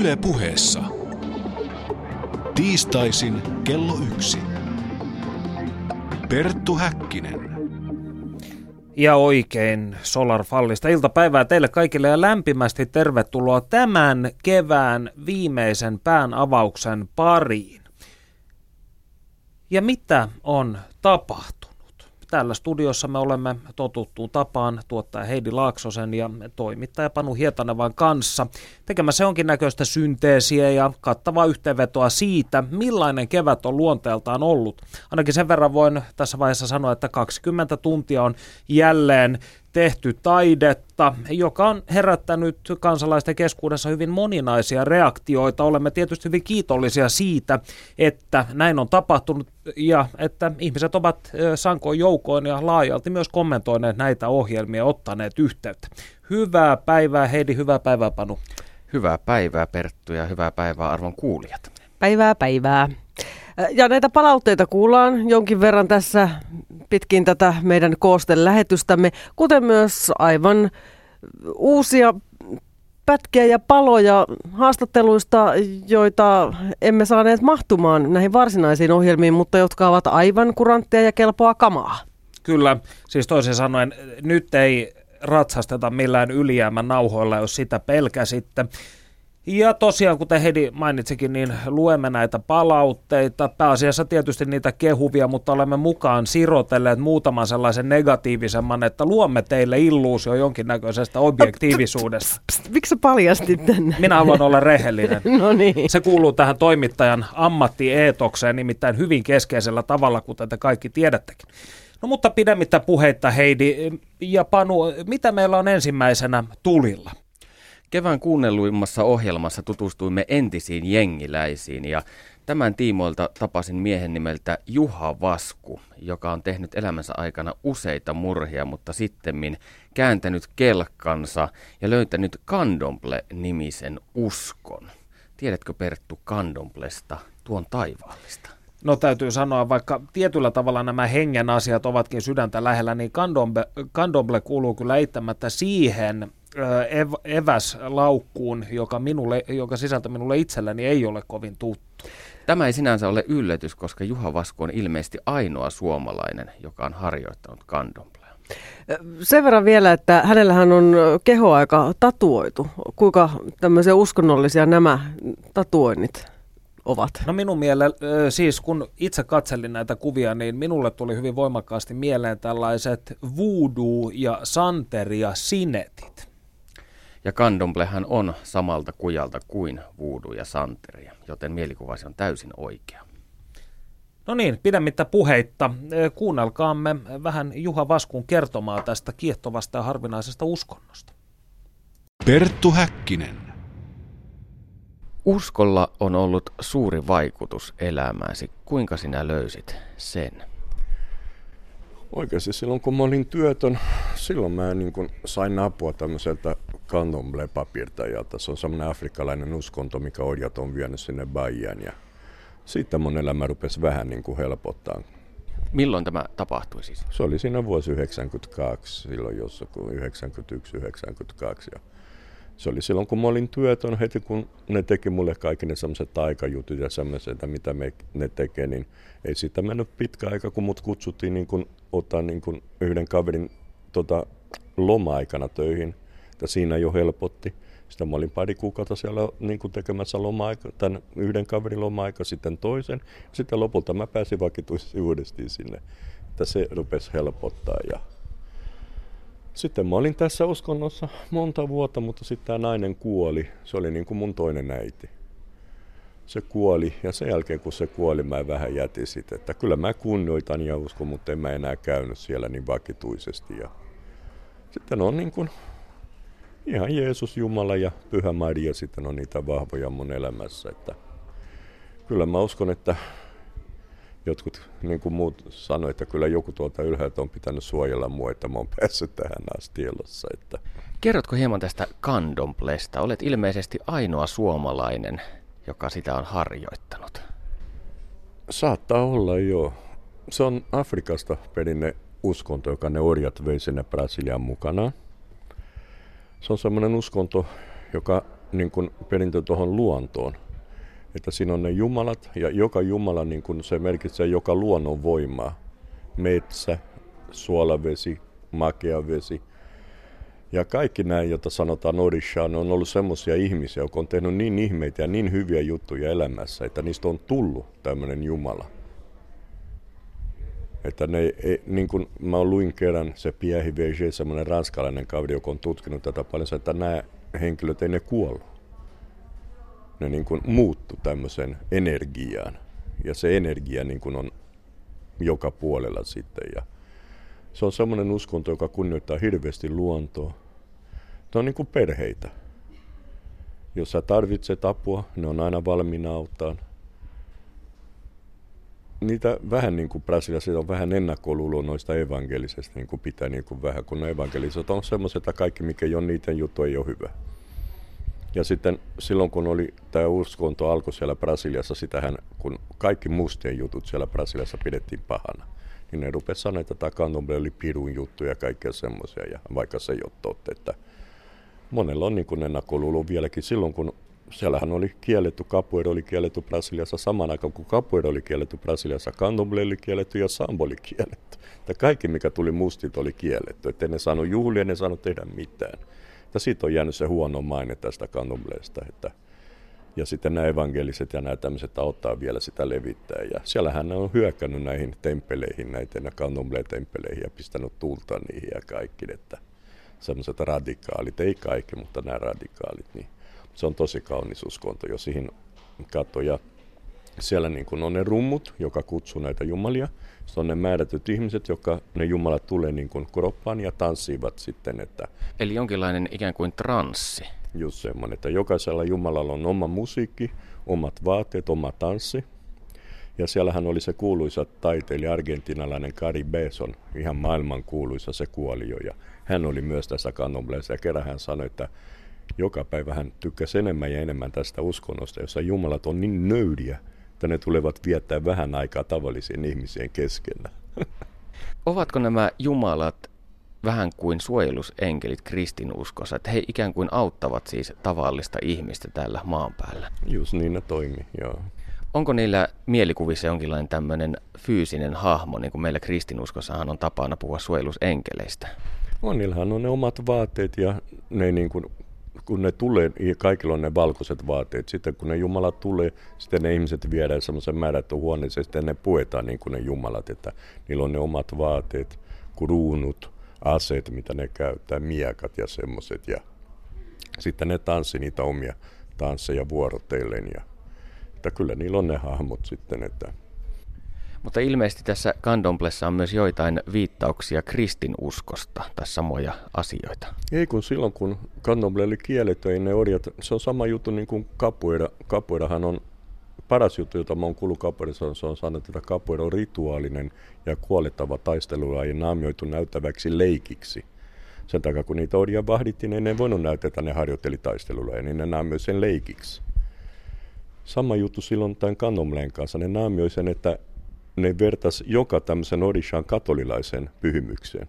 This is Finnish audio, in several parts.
Yle puheessa. Tiistaisin kello yksi. Perttu Häkkinen. Ja oikein Solar Fallista iltapäivää teille kaikille ja lämpimästi tervetuloa tämän kevään viimeisen pään avauksen pariin. Ja mitä on tapahtunut? Täällä studiossa me olemme totuttuun tapaan tuottaja Heidi Laaksosen ja toimittaja Panu Hietanevan kanssa tekemässä jonkinnäköistä synteesiä ja kattavaa yhteenvetoa siitä, millainen kevät on luonteeltaan ollut. Ainakin sen verran voin tässä vaiheessa sanoa, että 20 tuntia on jälleen tehty taidetta, joka on herättänyt kansalaisten keskuudessa hyvin moninaisia reaktioita. Olemme tietysti hyvin kiitollisia siitä, että näin on tapahtunut ja että ihmiset ovat sankoin joukoin ja laajalti myös kommentoineet näitä ohjelmia ja ottaneet yhteyttä. Hyvää päivää Heidi, hyvää päivää Panu. Hyvää päivää Perttu ja hyvää päivää arvon kuulijat. Päivää päivää. Ja näitä palautteita kuullaan jonkin verran tässä pitkin tätä meidän koosten lähetystämme, kuten myös aivan uusia pätkiä ja paloja haastatteluista, joita emme saaneet mahtumaan näihin varsinaisiin ohjelmiin, mutta jotka ovat aivan kurantteja ja kelpoa kamaa. Kyllä, siis toisin sanoen nyt ei ratsasteta millään ylijäämän nauhoilla, jos sitä pelkäsitte. Ja tosiaan, kuten Heidi mainitsikin, niin luemme näitä palautteita, pääasiassa tietysti niitä kehuvia, mutta olemme mukaan sirotelleet muutaman sellaisen negatiivisemman, että luomme teille illuusio jonkinnäköisestä objektiivisuudesta. Miksi sä paljastit tänne? Minä haluan olla rehellinen. no niin. Se kuuluu tähän toimittajan ammattieetokseen nimittäin hyvin keskeisellä tavalla, kuten te kaikki tiedättekin. No mutta pidemmittä puheitta Heidi ja Panu, mitä meillä on ensimmäisenä tulilla? Kevään kuunnelluimmassa ohjelmassa tutustuimme entisiin jengiläisiin ja tämän tiimoilta tapasin miehen nimeltä Juha Vasku, joka on tehnyt elämänsä aikana useita murhia, mutta sittemmin kääntänyt kelkkansa ja löytänyt Kandomple-nimisen uskon. Tiedätkö Perttu Kandomplesta tuon taivaallista? No täytyy sanoa, vaikka tietyllä tavalla nämä hengen asiat ovatkin sydäntä lähellä, niin Kandomble, Kandomble kuuluu kyllä eittämättä siihen ev, eväslaukkuun, joka, minulle, joka sisältä minulle itselläni ei ole kovin tuttu. Tämä ei sinänsä ole yllätys, koska Juha Vasku on ilmeisesti ainoa suomalainen, joka on harjoittanut kandomblea. Sen verran vielä, että hänellähän on kehoaika tatuoitu. Kuinka tämmöisiä uskonnollisia nämä tatuoinnit ovat? No minun mielestä, siis kun itse katselin näitä kuvia, niin minulle tuli hyvin voimakkaasti mieleen tällaiset voodoo ja santeria sinetit. Ja kandomblehan on samalta kujalta kuin voodoo ja santeri, joten mielikuvasi on täysin oikea. No niin, pidemmittä puheitta. Kuunnelkaamme vähän Juha Vaskun kertomaa tästä kiehtovasta ja harvinaisesta uskonnosta. Perttu Häkkinen. Uskolla on ollut suuri vaikutus elämääsi. Kuinka sinä löysit sen? Oikeasti silloin kun mä olin työtön, silloin mä niin kun sain apua tämmöiseltä candomblé-papirtajalta. Se on semmoinen afrikkalainen uskonto, mikä orjat on vienyt sinne Bahian ja siitä mun elämä rupesi vähän niin kuin helpottaa. Milloin tämä tapahtui siis? Se oli siinä vuosi 92, silloin jossakin 91-92. Ja se oli silloin, kun mä olin työtön, heti kun ne teki mulle kaikki ne semmoiset taikajutut ja semmoiset, mitä me, ne tekee, niin ei siitä mennyt pitkä aika, kun mut kutsuttiin niin kun, ottaa niin kun yhden kaverin tota, loma-aikana töihin. Ja siinä jo helpotti. Sitten mä olin pari kuukautta siellä niin kuin tekemässä loma-aika, tämän yhden kaverin loma-aika, sitten toisen. Sitten lopulta mä pääsin vakituisesti uudestaan sinne. Että se rupesi helpottaa ja sitten mä olin tässä uskonnossa monta vuotta, mutta sitten tämä nainen kuoli. Se oli niin kuin mun toinen äiti. Se kuoli ja sen jälkeen kun se kuoli, mä vähän jätin sitä, että kyllä mä kunnioitan ja uskon, mutta en mä enää käynyt siellä niin vakituisesti. Ja sitten on niin kuin ihan Jeesus, Jumala ja Pyhä Maria sitten on niitä vahvoja mun elämässä. Että kyllä mä uskon, että jotkut, niin kuin muut sanoivat, että kyllä joku tuolta ylhäältä on pitänyt suojella mua, että mä oon päässyt tähän asti elossa. Että. Kerrotko hieman tästä kandomplesta? Olet ilmeisesti ainoa suomalainen, joka sitä on harjoittanut. Saattaa olla, joo. Se on Afrikasta perinne uskonto, joka ne orjat vei sinne Brasilian mukana. Se on semmoinen uskonto, joka niin kuin perintö tuohon luontoon. Että siinä on ne jumalat ja joka jumala niin kuin se merkitsee joka luonnon voimaa. Metsä, suolavesi, makea vesi. Ja kaikki nämä, joita sanotaan Orishaan, on ollut semmoisia ihmisiä, jotka on tehnyt niin ihmeitä ja niin hyviä juttuja elämässä, että niistä on tullut tämmöinen Jumala. Että ne, ei, niin kuin mä luin kerran, se Pierre Verger, semmoinen ranskalainen kaveri, joka on tutkinut tätä paljon, että nämä henkilöt ei ne kuollut. Ne niin kuin muuttu tämmöiseen energiaan. Ja se energia niin kuin on joka puolella sitten. Ja se on semmoinen uskonto, joka kunnioittaa hirveästi luontoa. Ne on niin kuin perheitä. Jos sä tarvitset apua, ne on aina valmiina auttaa niitä vähän niin kuin Brasiliassa on vähän ennakkoluuloa noista evankelisesta niin kuin pitää niin kuin vähän, kun ne evankeliset on semmoiset, että kaikki mikä ei ole niiden juttu ei ole hyvä. Ja sitten silloin kun oli tämä uskonto alkoi siellä Brasiliassa, sitähän kun kaikki mustien jutut siellä Brasiliassa pidettiin pahana, niin ne rupesivat sanoa, että tämä kantomble oli pirun juttu ja kaikkea semmoisia, ja vaikka se ei ole totta, että monella on niin kuin ennakkoluulo vieläkin silloin, kun siellähän oli kielletty, capoeira oli kielletty Brasiliassa saman aikaan, kun capoeira oli kielletty Brasiliassa, candomblé oli kielletty ja sambo oli kielletty. Että kaikki, mikä tuli mustit, oli kielletty. Että ne saanut juhlia, ne saanut tehdä mitään. Että siitä on jäänyt se huono maine tästä candomblésta, että ja sitten nämä evankeliset ja nämä tämmöiset auttaa vielä sitä levittää. Ja siellähän ne on hyökännyt näihin temppeleihin, näitä candomblé-temppeleihin ja pistänyt tulta niihin ja kaikki, että semmoiset radikaalit, ei kaikki, mutta nämä radikaalit, niin se on tosi kaunis uskonto, jos siihen katsoo. Ja siellä niin kuin on ne rummut, joka kutsuu näitä jumalia. Se on ne määrätyt ihmiset, jotka ne jumalat tulee niin kuin kroppaan ja tanssivat sitten. Että Eli jonkinlainen ikään kuin transsi. Just semmoinen, että jokaisella jumalalla on oma musiikki, omat vaatteet, oma tanssi. Ja siellähän oli se kuuluisa taiteilija, argentinalainen Cari Beson, ihan maailman kuuluisa, se kuoli jo. Ja hän oli myös tässä kandomblessa ja kerran hän sanoi, että joka päivä hän tykkäsi enemmän ja enemmän tästä uskonnosta, jossa jumalat on niin nöydiä, että ne tulevat viettää vähän aikaa tavallisien ihmisien keskenä. Ovatko nämä jumalat vähän kuin suojelusenkelit kristinuskossa, että he ikään kuin auttavat siis tavallista ihmistä täällä maan päällä? Just niin ne toimii, joo. Onko niillä mielikuvissa jonkinlainen tämmöinen fyysinen hahmo, niin kuin meillä kristinuskossahan on tapana puhua suojelusenkeleistä? On, niillähän on ne omat vaatteet ja ne niin kuin kun ne tulee, kaikilla on ne valkoiset vaatteet. Sitten kun ne jumalat tulee, sitten ne ihmiset viedään semmoisen määrätty huoneeseen, sitten ne puetaan niin kuin ne jumalat, että niillä on ne omat vaatteet, kruunut, aseet, mitä ne käyttää, miekat ja semmoiset. Ja sitten ne tanssi niitä omia tansseja vuorotellen. Ja, että kyllä niillä on ne hahmot sitten, että mutta ilmeisesti tässä kandomplessa on myös joitain viittauksia kristinuskosta tai samoja asioita. Ei kun silloin, kun kandomble oli kielletty, ei ne orjat, se on sama juttu niin kuin kapuera. Kapuerahan on paras juttu, jota mä oon kuullut kapuerassa, se on sanottu, että kapuera on rituaalinen ja kuolettava taistelulaji naamioitu näyttäväksi leikiksi. Sen takia, kun niitä orjia vahdittiin, niin ne voinut näyttää, että ne harjoitteli taistelulaji, niin ne naamioi sen leikiksi. Sama juttu silloin tämän kandomleen kanssa. Ne naamioi sen, että ne vertas joka tämmöisen Orishan katolilaisen pyhimykseen.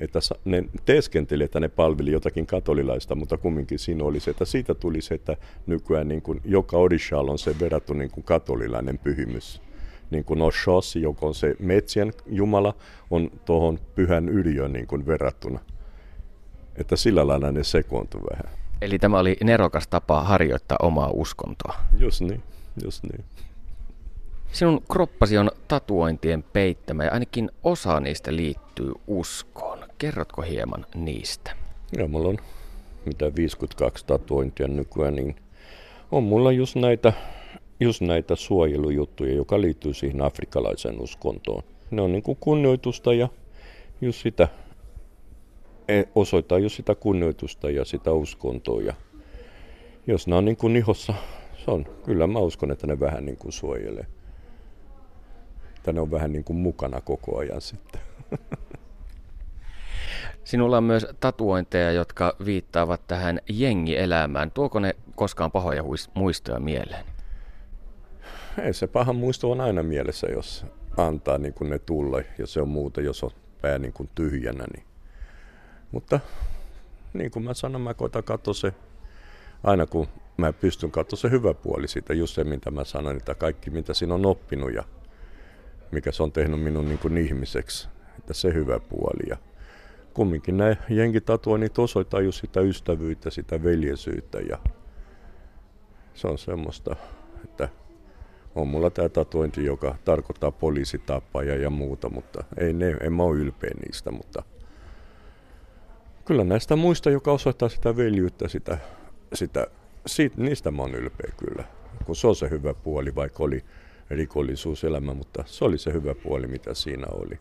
Että ne teeskenteli, että ne palveli jotakin katolilaista, mutta kumminkin siinä oli se, että siitä tuli se, että nykyään niin kuin joka Orishalla on se verrattu niin kuin katolilainen pyhimys. Niin kuin Oshos, joka on se metsien jumala, on tuohon pyhän yliön niin kuin verrattuna. Että sillä lailla ne sekoontu vähän. Eli tämä oli nerokas tapa harjoittaa omaa uskontoa. Just niin, just niin. Sinun kroppasi on tatuointien peittämä ja ainakin osa niistä liittyy uskoon. Kerrotko hieman niistä? Joo, mulla on mitä 52 tatuointia nykyään, niin on mulla just näitä, just näitä suojelujuttuja, joka liittyy siihen afrikkalaiseen uskontoon. Ne on niin kuin kunnioitusta ja just sitä, e, osoittaa just sitä kunnioitusta ja sitä uskontoa. Ja jos ne on niin kuin ihossa, se on, kyllä mä uskon, että ne vähän niin kuin suojelee että ne on vähän niin kuin mukana koko ajan sitten. Sinulla on myös tatuointeja, jotka viittaavat tähän jengielämään. Tuoko ne koskaan pahoja muistoja mieleen? Ei se paha muisto on aina mielessä, jos antaa niin kuin ne tulla, ja se on muuta, jos on pää niin kuin tyhjänä. Niin. Mutta niin kuin mä sanon, mä koitan katsoa se aina kun mä pystyn katsoa se hyvä puoli siitä, just se mitä mä sanoin, että kaikki mitä siinä on oppinut ja mikä se on tehnyt minun niin kuin ihmiseksi, että se hyvä puoli. Ja kumminkin nämä jenkitatuoinnit osoittaa just sitä ystävyyttä, sitä veljesyyttä ja se on semmoista, että on mulla tämä tatuointi, joka tarkoittaa poliisitappaja ja muuta, mutta ei ne, en mä ole ylpeä niistä, mutta kyllä näistä muista, joka osoittaa sitä veljyyttä, sitä, sitä, siitä, niistä mä oon ylpeä kyllä. Kun se on se hyvä puoli, vaikka oli rikollisuuselämä, mutta se oli se hyvä puoli, mitä siinä oli.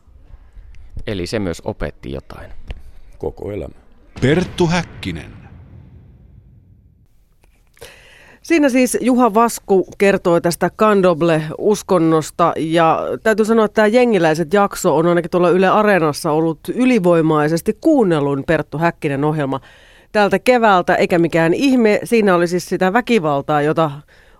Eli se myös opetti jotain. Koko elämä. Perttu Häkkinen. Siinä siis Juha Vasku kertoi tästä Kandoble-uskonnosta ja täytyy sanoa, että tämä Jengiläiset jakso on ainakin tuolla Yle Areenassa ollut ylivoimaisesti kuunnellun Perttu Häkkinen ohjelma tältä keväältä, eikä mikään ihme. Siinä oli siis sitä väkivaltaa, jota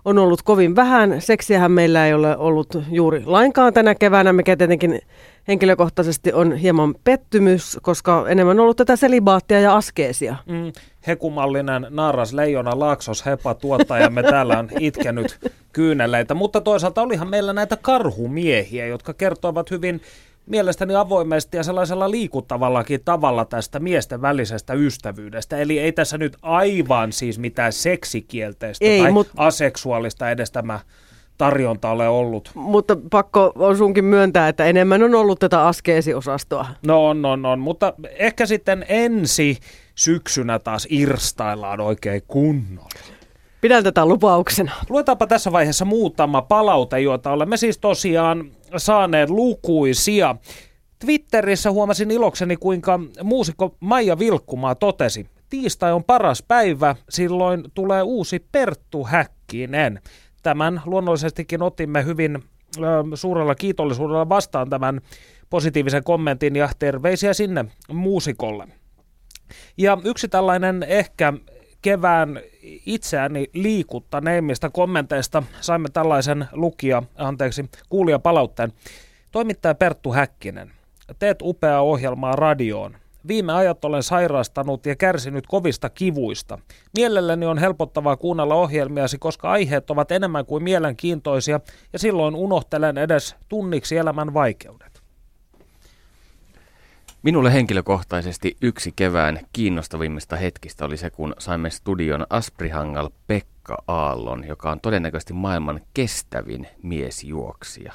on ollut kovin vähän. Seksiähän meillä ei ole ollut juuri lainkaan tänä keväänä, mikä tietenkin henkilökohtaisesti on hieman pettymys, koska enemmän on ollut tätä selibaattia ja askeesia. Mm, hekumallinen naaras leijona Laaksos Hepa tuottajamme täällä on itkenyt kyyneleitä, mutta toisaalta olihan meillä näitä karhumiehiä, jotka kertovat hyvin mielestäni avoimesti ja sellaisella liikuttavallakin tavalla tästä miesten välisestä ystävyydestä. Eli ei tässä nyt aivan siis mitään seksikielteistä Ei, tai mut- aseksuaalista edes tämä tarjonta ole ollut. Mutta pakko on sunkin myöntää, että enemmän on ollut tätä askeesiosastoa. No on, on, on, mutta ehkä sitten ensi syksynä taas irstaillaan oikein kunnolla. Pidän tätä lupauksena. Luetaanpa tässä vaiheessa muutama palaute, joita olemme siis tosiaan saaneet lukuisia. Twitterissä huomasin ilokseni, kuinka muusikko Maija Vilkkumaa totesi, tiistai on paras päivä, silloin tulee uusi Perttu Häkkinen. Tämän luonnollisestikin otimme hyvin ö, suurella kiitollisuudella vastaan tämän positiivisen kommentin ja terveisiä sinne muusikolle. Ja yksi tällainen ehkä kevään itseäni liikuttaneimmista kommenteista saimme tällaisen lukija, anteeksi, kuulijapalautteen. Toimittaja Perttu Häkkinen, teet upeaa ohjelmaa radioon. Viime ajat olen sairastanut ja kärsinyt kovista kivuista. Mielelläni on helpottavaa kuunnella ohjelmiasi, koska aiheet ovat enemmän kuin mielenkiintoisia ja silloin unohtelen edes tunniksi elämän vaikeudet. Minulle henkilökohtaisesti yksi kevään kiinnostavimmista hetkistä oli se, kun saimme studion Asprihangal Pekka Aallon, joka on todennäköisesti maailman kestävin miesjuoksija.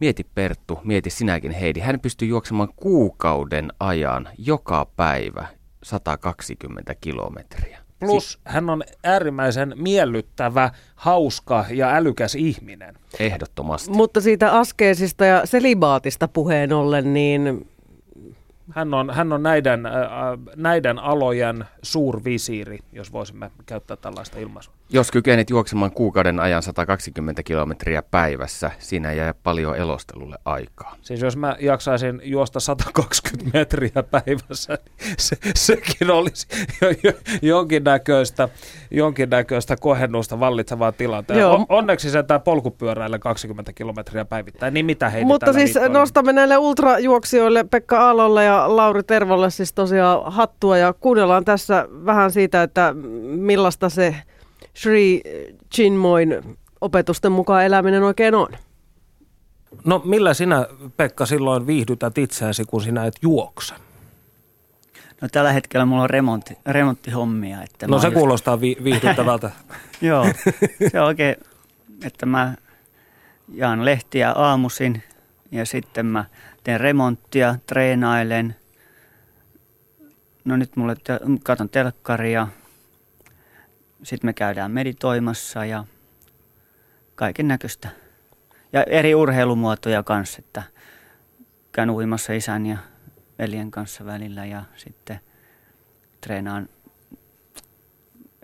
Mieti Perttu, mieti sinäkin Heidi. Hän pystyi juoksemaan kuukauden ajan joka päivä 120 kilometriä. Plus hän on äärimmäisen miellyttävä, hauska ja älykäs ihminen. Ehdottomasti. Mutta siitä askeesista ja selibaatista puheen ollen, niin Hän on, hän on näiden, äh, näiden alojen suurvisiiri, jos voisimme käyttää tällaista ilmaisua. Jos kykenet juoksemaan kuukauden ajan 120 kilometriä päivässä, siinä jää paljon elostelulle aikaa. Siis jos mä jaksaisin juosta 120 metriä päivässä, niin se, sekin olisi jo, jo, jonkinnäköistä, jonkinnäköistä kohennusta vallitsevaa tilanteen. Joo. On, onneksi se tämä polkupyöräillä 20 kilometriä päivittäin. Niin mitä heitä Mutta siis viikkoilla? nostamme näille ultrajuoksijoille Pekka Aalolle ja Lauri Tervolle siis tosiaan hattua ja kuunnellaan tässä vähän siitä, että millaista se Sri Chinmoin opetusten mukaan eläminen oikein on. No millä sinä, Pekka, silloin viihdytät itseäsi, kun sinä et juokse? No tällä hetkellä mulla on remontti, remonttihommia. Että No se just- kuulostaa vi- viihdyttävältä. Joo, se on oikein, että mä jaan lehtiä aamuisin ja sitten mä teen remonttia, treenailen. No nyt mulle te- katon telkkaria. Sitten me käydään meditoimassa ja kaiken näköistä. Ja eri urheilumuotoja kanssa, että käyn uimassa isän ja veljen kanssa välillä ja sitten treenaan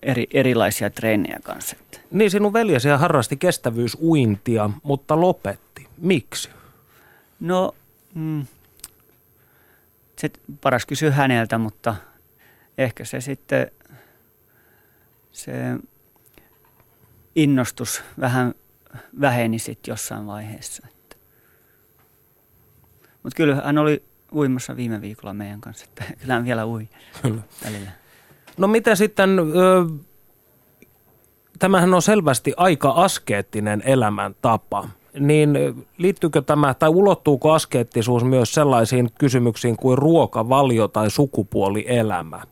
eri, erilaisia treenejä kanssa. Niin sinun veljesi harrasti kestävyysuintia, mutta lopetti. Miksi? No, mm, se paras kysyä häneltä, mutta ehkä se sitten, se innostus vähän väheni sitten jossain vaiheessa. Mutta kyllä hän oli uimassa viime viikolla meidän kanssa, että kyllä hän vielä ui Kyllä. välillä. No mitä sitten, ö, tämähän on selvästi aika askeettinen elämäntapa. Niin liittyykö tämä tai ulottuuko askeettisuus myös sellaisiin kysymyksiin kuin ruokavalio tai sukupuolielämä?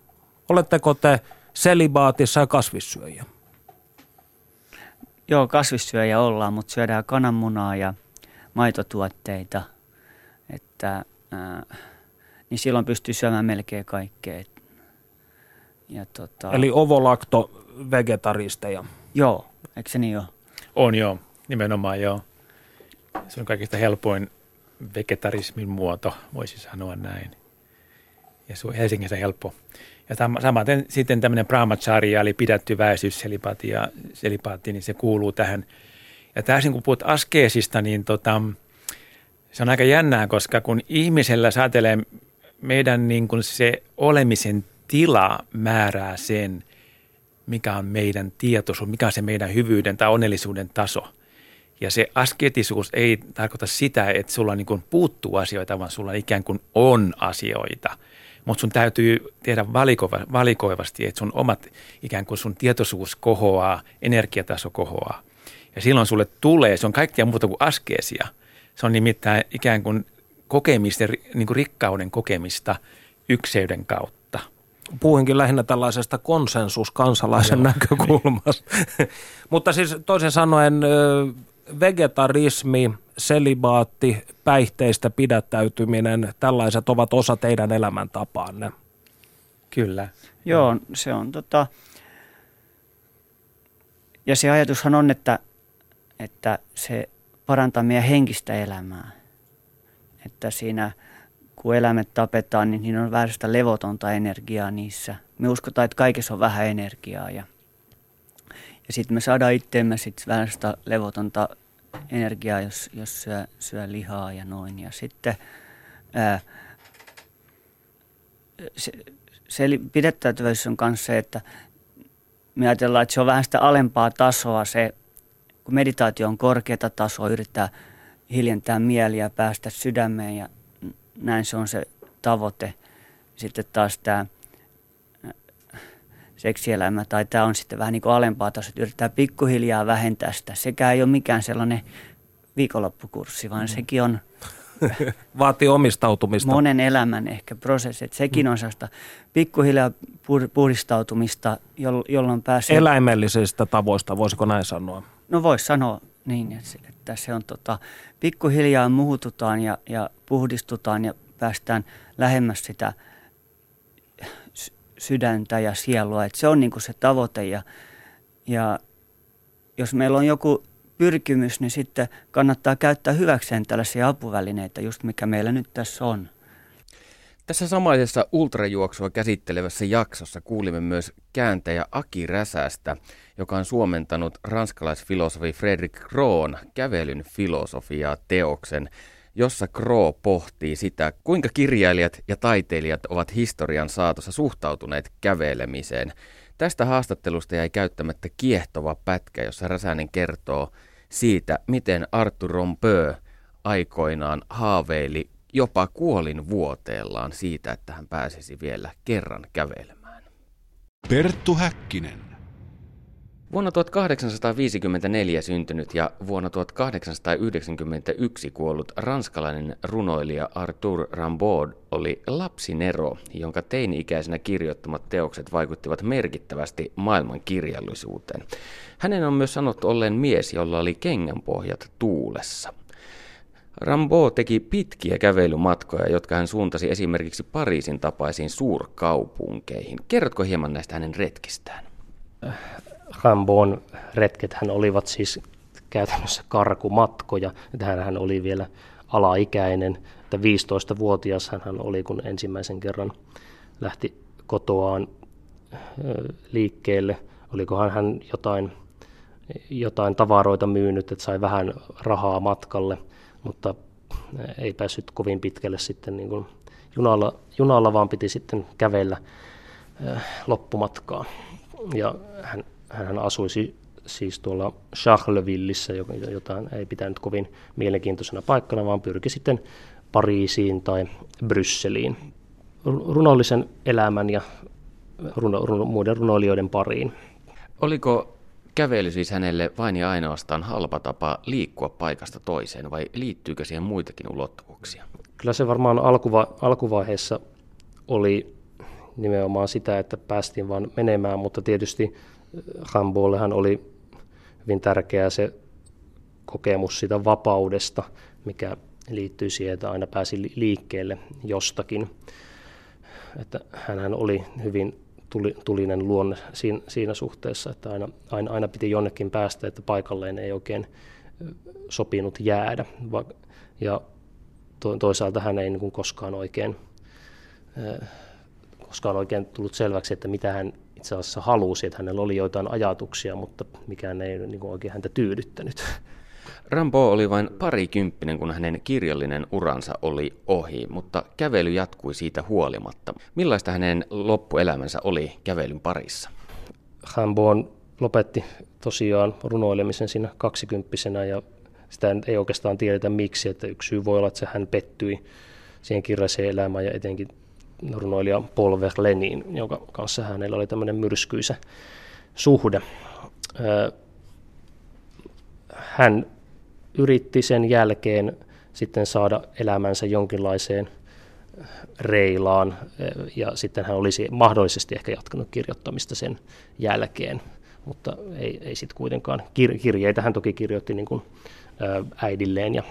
Oletteko te selibaatissa ja kasvissyöjä? Joo, kasvissyöjä ollaan, mutta syödään kananmunaa ja maitotuotteita. Että, ää, niin silloin pystyy syömään melkein kaikkea. Ja tota... Eli ovolakto vegetaristeja. Joo, eikö se niin ole? On joo, nimenomaan joo. Se on kaikista helpoin vegetarismin muoto, voisi sanoa näin. Ja se on Helsingissä helppo. Ja samaten sitten tämmöinen brahmacharya, eli pidätty väisyys, selipaatti, ja selipaatti, niin se kuuluu tähän. Ja täysin kun puhut askeesista, niin tota, se on aika jännää, koska kun ihmisellä säätelee meidän niin kuin se olemisen tila määrää sen, mikä on meidän tietoisuus, mikä on se meidän hyvyyden tai onnellisuuden taso. Ja se asketisuus ei tarkoita sitä, että sulla niin kuin puuttuu asioita, vaan sulla ikään kuin on asioita. Mutta sun täytyy tehdä valikoiva, valikoivasti, että sun omat ikään kuin sun tietoisuus kohoaa, energiataso kohoaa. Ja silloin sulle tulee, se on kaikkea muuta kuin askeesia. Se on nimittäin ikään kuin kokemista, niin kuin rikkauden kokemista ykseyden kautta puhuinkin lähinnä tällaisesta konsensuskansalaisen Joo, näkökulmasta. Mutta siis toisin sanoen vegetarismi, selibaatti, päihteistä pidättäytyminen, tällaiset ovat osa teidän elämäntapaanne. Kyllä. Joo, se on tota... Ja se ajatushan on, että, että se parantaa meidän henkistä elämää. Että siinä – kun eläimet tapetaan, niin niin on vähän sitä levotonta energiaa niissä. Me uskotaan, että kaikessa on vähän energiaa ja, ja sitten me saadaan itteemme sit vähän sitä levotonta energiaa, jos, jos syö, syö lihaa ja noin. Ja sitten ää, se, se pidettäytyvyys on kanssa se, että me ajatellaan, että se on vähän sitä alempaa tasoa se, kun meditaatio on korkeata tasoa, yrittää hiljentää mieliä, päästä sydämeen ja näin se on se tavoite. Sitten taas tämä seksielämä tai tämä on sitten vähän niin kuin alempaa tasoa, että yrittää pikkuhiljaa vähentää sitä. Sekä ei ole mikään sellainen viikonloppukurssi, vaan mm. sekin on Vaatii omistautumista. Monen elämän ehkä prosessi. Että sekin on sellaista pikkuhiljaa puhdistautumista, jolloin pääsee... Eläimellisistä tavoista, voisiko näin sanoa? No voisi sanoa niin, että se on tota, pikkuhiljaa muututaan ja, ja puhdistutaan ja päästään lähemmäs sitä sydäntä ja sielua. Että se on niin se tavoite ja, ja jos meillä on joku pyrkimys, niin sitten kannattaa käyttää hyväkseen tällaisia apuvälineitä, just mikä meillä nyt tässä on. Tässä samaisessa ultrajuoksua käsittelevässä jaksossa kuulimme myös kääntäjä Aki Räsästä, joka on suomentanut ranskalaisfilosofi Fredrik Kroon kävelyn filosofiaa teoksen, jossa Kroo pohtii sitä, kuinka kirjailijat ja taiteilijat ovat historian saatossa suhtautuneet kävelemiseen. Tästä haastattelusta jäi käyttämättä kiehtova pätkä, jossa Räsänen kertoo siitä, miten Arthur Rompeux aikoinaan haaveili jopa kuolin vuoteellaan siitä, että hän pääsisi vielä kerran kävelemään. Perttu Häkkinen. Vuonna 1854 syntynyt ja vuonna 1891 kuollut ranskalainen runoilija Arthur Rimbaud oli lapsinero, jonka teini-ikäisenä kirjoittamat teokset vaikuttivat merkittävästi maailman kirjallisuuteen. Hänen on myös sanottu olleen mies, jolla oli kengänpohjat tuulessa. Rambo teki pitkiä kävelymatkoja, jotka hän suuntasi esimerkiksi Pariisin tapaisiin suurkaupunkeihin. Kerrotko hieman näistä hänen retkistään? Ramboon retket hän olivat siis käytännössä karkumatkoja. Hän oli vielä alaikäinen, että 15-vuotias hän oli, kun ensimmäisen kerran lähti kotoaan liikkeelle. Olikohan hän jotain, jotain tavaroita myynyt, että sai vähän rahaa matkalle – mutta ei päässyt kovin pitkälle sitten niin kuin junalla, junalla, vaan piti sitten kävellä loppumatkaa. Ja hän, hän asui siis tuolla Charlevillissä, jota ei pitänyt kovin mielenkiintoisena paikkana, vaan pyrki sitten Pariisiin tai Brysseliin runollisen elämän ja runo, runo, muiden runoilijoiden pariin. Oliko kävely siis hänelle vain ja ainoastaan halpa tapa liikkua paikasta toiseen vai liittyykö siihen muitakin ulottuvuuksia? Kyllä se varmaan alkuva, alkuvaiheessa oli nimenomaan sitä, että päästiin vaan menemään, mutta tietysti handballhan oli hyvin tärkeää se kokemus siitä vapaudesta, mikä liittyy siihen, että aina pääsi liikkeelle jostakin. Että hän oli hyvin tuli, tulinen luonne siinä, suhteessa, että aina, aina, aina piti jonnekin päästä, että paikalleen ei oikein sopinut jäädä. Ja to, toisaalta hän ei niin koskaan oikein, koskaan oikein tullut selväksi, että mitä hän itse asiassa halusi, että hänellä oli joitain ajatuksia, mutta mikään ei niin oikein häntä tyydyttänyt. Rambo oli vain parikymppinen, kun hänen kirjallinen uransa oli ohi, mutta kävely jatkui siitä huolimatta. Millaista hänen loppuelämänsä oli kävelyn parissa? Rambo lopetti tosiaan runoilemisen siinä kaksikymppisenä ja sitä ei oikeastaan tiedetä miksi, että yksi syy voi olla, että hän pettyi siihen kirjalliseen elämään ja etenkin runoilija Paul Verlainiin, jonka kanssa hänellä oli tämmöinen myrskyisä suhde. Hän yritti sen jälkeen sitten saada elämänsä jonkinlaiseen reilaan ja sitten hän olisi mahdollisesti ehkä jatkanut kirjoittamista sen jälkeen, mutta ei, ei sitten kuitenkaan. Kir- kirjeitä hän toki kirjoitti niin kuin äidilleen ja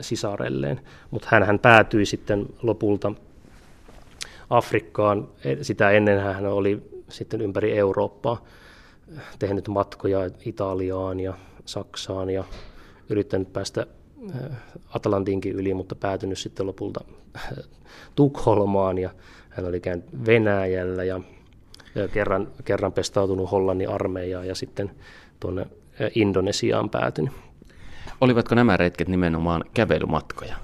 sisarelleen, mutta hän päätyi sitten lopulta Afrikkaan. E, sitä ennen hän oli sitten ympäri Eurooppaa tehnyt matkoja Italiaan ja Saksaan ja yrittänyt päästä Atlantinkin yli, mutta päätynyt sitten lopulta Tukholmaan ja hän oli käynyt Venäjällä ja kerran, kerran pestautunut Hollannin armeijaan ja sitten tuonne Indonesiaan päätynyt. Olivatko nämä retket nimenomaan kävelymatkoja?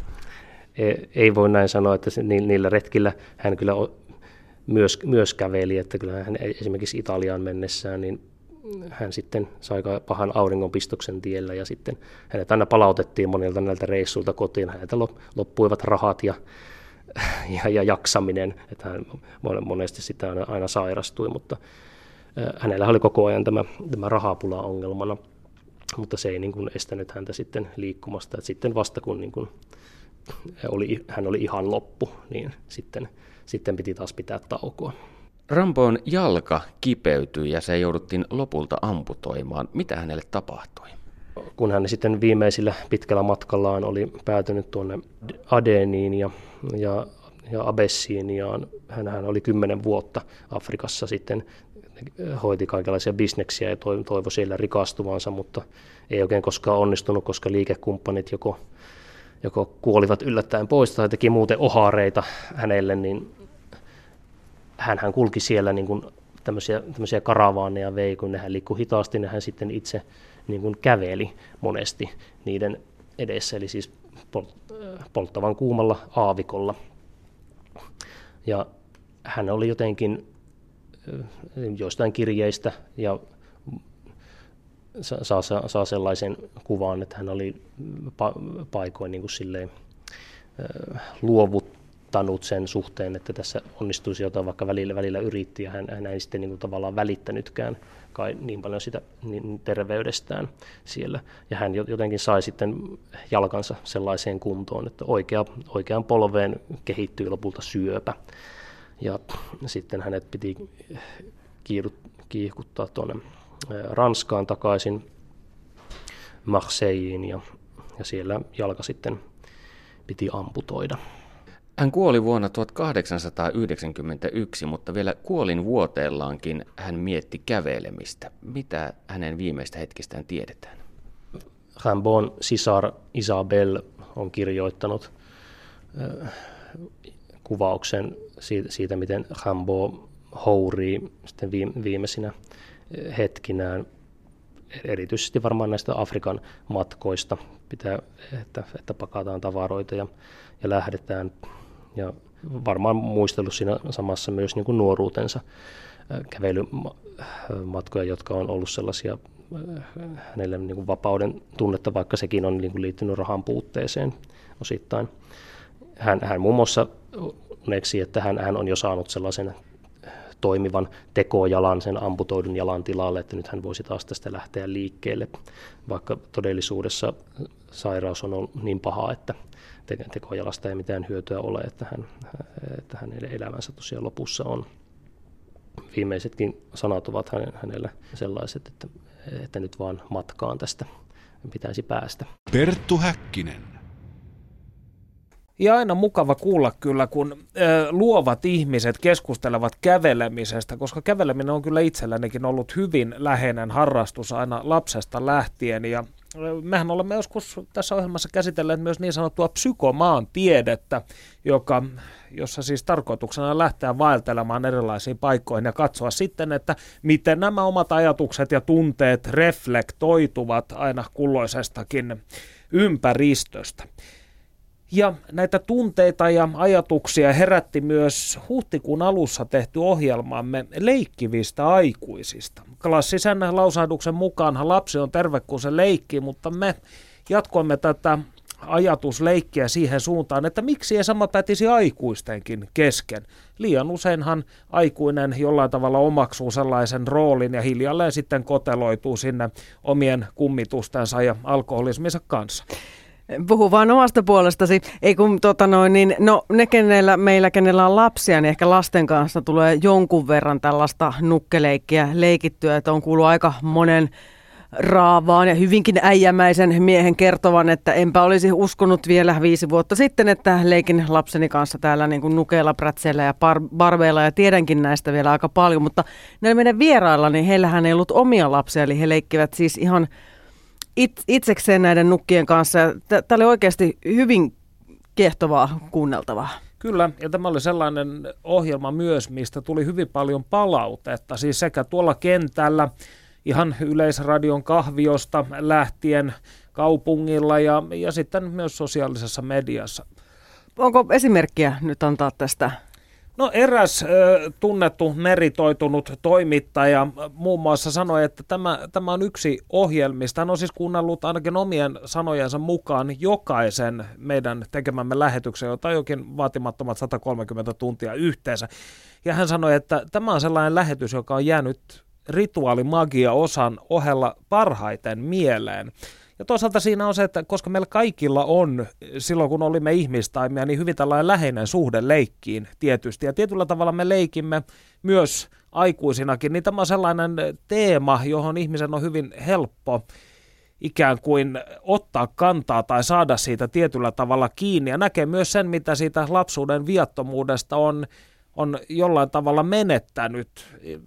E, ei voi näin sanoa, että niillä retkillä hän kyllä myös, myös käveli, että kyllä hän esimerkiksi Italiaan mennessään, niin hän sitten sai pahan auringonpistoksen tiellä ja sitten hänet aina palautettiin monilta näiltä reissuilta kotiin. Häneltä loppuivat rahat ja, ja, ja jaksaminen, että hän monesti sitä aina, aina sairastui, mutta hänellä oli koko ajan tämä, tämä rahapula ongelmana, mutta se ei niin kuin estänyt häntä sitten liikkumasta. Että sitten vasta kun niin kuin oli, hän oli ihan loppu, niin sitten, sitten piti taas pitää taukoa. Ramboon jalka kipeytyi ja se jouduttiin lopulta amputoimaan. Mitä hänelle tapahtui? Kun hän sitten viimeisillä pitkällä matkallaan oli päätynyt tuonne Adeniin ja, ja, ja Abessiiniaan, hän, hän oli kymmenen vuotta Afrikassa sitten hoiti kaikenlaisia bisneksiä ja toivoi siellä rikastuvansa, mutta ei oikein koskaan onnistunut, koska liikekumppanit joko, joko kuolivat yllättäen pois tai teki muuten ohareita hänelle, niin hän kulki siellä niin kuin tämmöisiä, tämmöisiä karavaaneja vei, kun nehän liikkui hitaasti, niin hän sitten itse niin kuin käveli monesti niiden edessä, eli siis polttavan kuumalla aavikolla. Ja hän oli jotenkin joistain kirjeistä ja saa, saa, saa sellaisen kuvan, että hän oli pa- paikoin niin kuin silleen, luovut, odottanut sen suhteen, että tässä onnistuisi jotain, vaikka välillä, välillä yritti ja hän, hän ei sitten niin kuin tavallaan välittänytkään kai niin paljon sitä niin terveydestään siellä. Ja hän jotenkin sai sitten jalkansa sellaiseen kuntoon, että oikea, oikean polveen kehittyi lopulta syöpä. Ja sitten hänet piti kiihkuttaa tuonne Ranskaan takaisin Marseilleen ja, ja siellä jalka sitten piti amputoida. Hän kuoli vuonna 1891, mutta vielä kuolin vuoteellaankin hän mietti kävelemistä. Mitä hänen viimeistä hetkistään tiedetään? Rambon sisar Isabel on kirjoittanut kuvauksen siitä, siitä miten Rambo hourii sitten viimeisinä hetkinään, erityisesti varmaan näistä Afrikan matkoista, pitää, että, että pakataan tavaroita ja, ja lähdetään ja varmaan muistellut siinä samassa myös niin kuin nuoruutensa kävelymatkoja, jotka on ollut sellaisia hänelle niin kuin vapauden tunnetta, vaikka sekin on niin kuin liittynyt rahan puutteeseen osittain. Hän, hän muun muassa että hän, hän on jo saanut sellaisen toimivan tekojalan, sen amputoidun jalan tilalle, että nyt hän voisi taas tästä lähteä liikkeelle, vaikka todellisuudessa sairaus on ollut niin paha, että tekojalasta ei mitään hyötyä ole, että, hän, että hänen elämänsä tosiaan lopussa on. Viimeisetkin sanat ovat hänelle sellaiset, että, että nyt vaan matkaan tästä pitäisi päästä. Perttu Häkkinen. Ja aina mukava kuulla kyllä, kun ö, luovat ihmiset keskustelevat kävelemisestä, koska käveleminen on kyllä itsellänikin ollut hyvin läheinen harrastus aina lapsesta lähtien. Ja mehän olemme joskus tässä ohjelmassa käsitelleet myös niin sanottua psykomaan tiedettä, joka, jossa siis tarkoituksena lähteä vaeltelemaan erilaisiin paikkoihin ja katsoa sitten, että miten nämä omat ajatukset ja tunteet reflektoituvat aina kulloisestakin ympäristöstä. Ja näitä tunteita ja ajatuksia herätti myös huhtikuun alussa tehty ohjelmamme leikkivistä aikuisista. Klassisen lausahduksen mukaanhan lapsi on terve, kun se leikkii, mutta me jatkoimme tätä ajatusleikkiä siihen suuntaan, että miksi ei sama pätisi aikuistenkin kesken. Liian useinhan aikuinen jollain tavalla omaksuu sellaisen roolin ja hiljalleen sitten koteloituu sinne omien kummitustensa ja alkoholisminsa kanssa. Puhu vaan omasta puolestasi. Ei kun, tota noin, niin, no, ne kenellä, meillä, kenellä on lapsia, niin ehkä lasten kanssa tulee jonkun verran tällaista nukkeleikkiä leikittyä, että on kuullut aika monen raavaan ja hyvinkin äijämäisen miehen kertovan, että enpä olisi uskonut vielä viisi vuotta sitten, että leikin lapseni kanssa täällä niin kuin nukeilla, prätseillä ja bar- barbeilla ja tiedänkin näistä vielä aika paljon, mutta näillä meidän vierailla, niin heillähän ei ollut omia lapsia, eli he leikkivät siis ihan it, itsekseen näiden nukkien kanssa. Tämä oli oikeasti hyvin kiehtovaa kuunneltavaa. Kyllä, ja tämä oli sellainen ohjelma myös, mistä tuli hyvin paljon palautetta, siis sekä tuolla kentällä, ihan yleisradion kahviosta lähtien kaupungilla ja, ja sitten myös sosiaalisessa mediassa. Onko esimerkkiä nyt antaa tästä No eräs äh, tunnettu meritoitunut toimittaja muun muassa sanoi, että tämä, tämä on yksi ohjelmista. Hän on siis kuunnellut ainakin omien sanojensa mukaan jokaisen meidän tekemämme lähetyksen, jota jokin vaatimattomat 130 tuntia yhteensä. Ja hän sanoi, että tämä on sellainen lähetys, joka on jäänyt rituaalimagia osan ohella parhaiten mieleen. Ja toisaalta siinä on se, että koska meillä kaikilla on silloin, kun olimme ihmistaimia, niin hyvin tällainen läheinen suhde leikkiin tietysti. Ja tietyllä tavalla me leikimme myös aikuisinakin, niin tämä on sellainen teema, johon ihmisen on hyvin helppo ikään kuin ottaa kantaa tai saada siitä tietyllä tavalla kiinni ja näkee myös sen, mitä siitä lapsuuden viattomuudesta on on jollain tavalla menettänyt.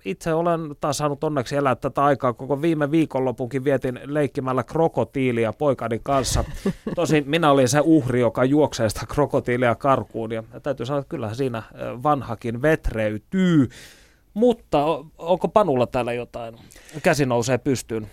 Itse olen taas saanut onneksi elää tätä aikaa. Koko viime viikonlopunkin vietin leikkimällä krokotiilia poikani kanssa. Tosin minä olin se uhri, joka juoksee sitä krokotiilia karkuun. Ja täytyy sanoa, että kyllähän siinä vanhakin vetreytyy. Mutta onko Panulla täällä jotain? Käsi nousee pystyyn.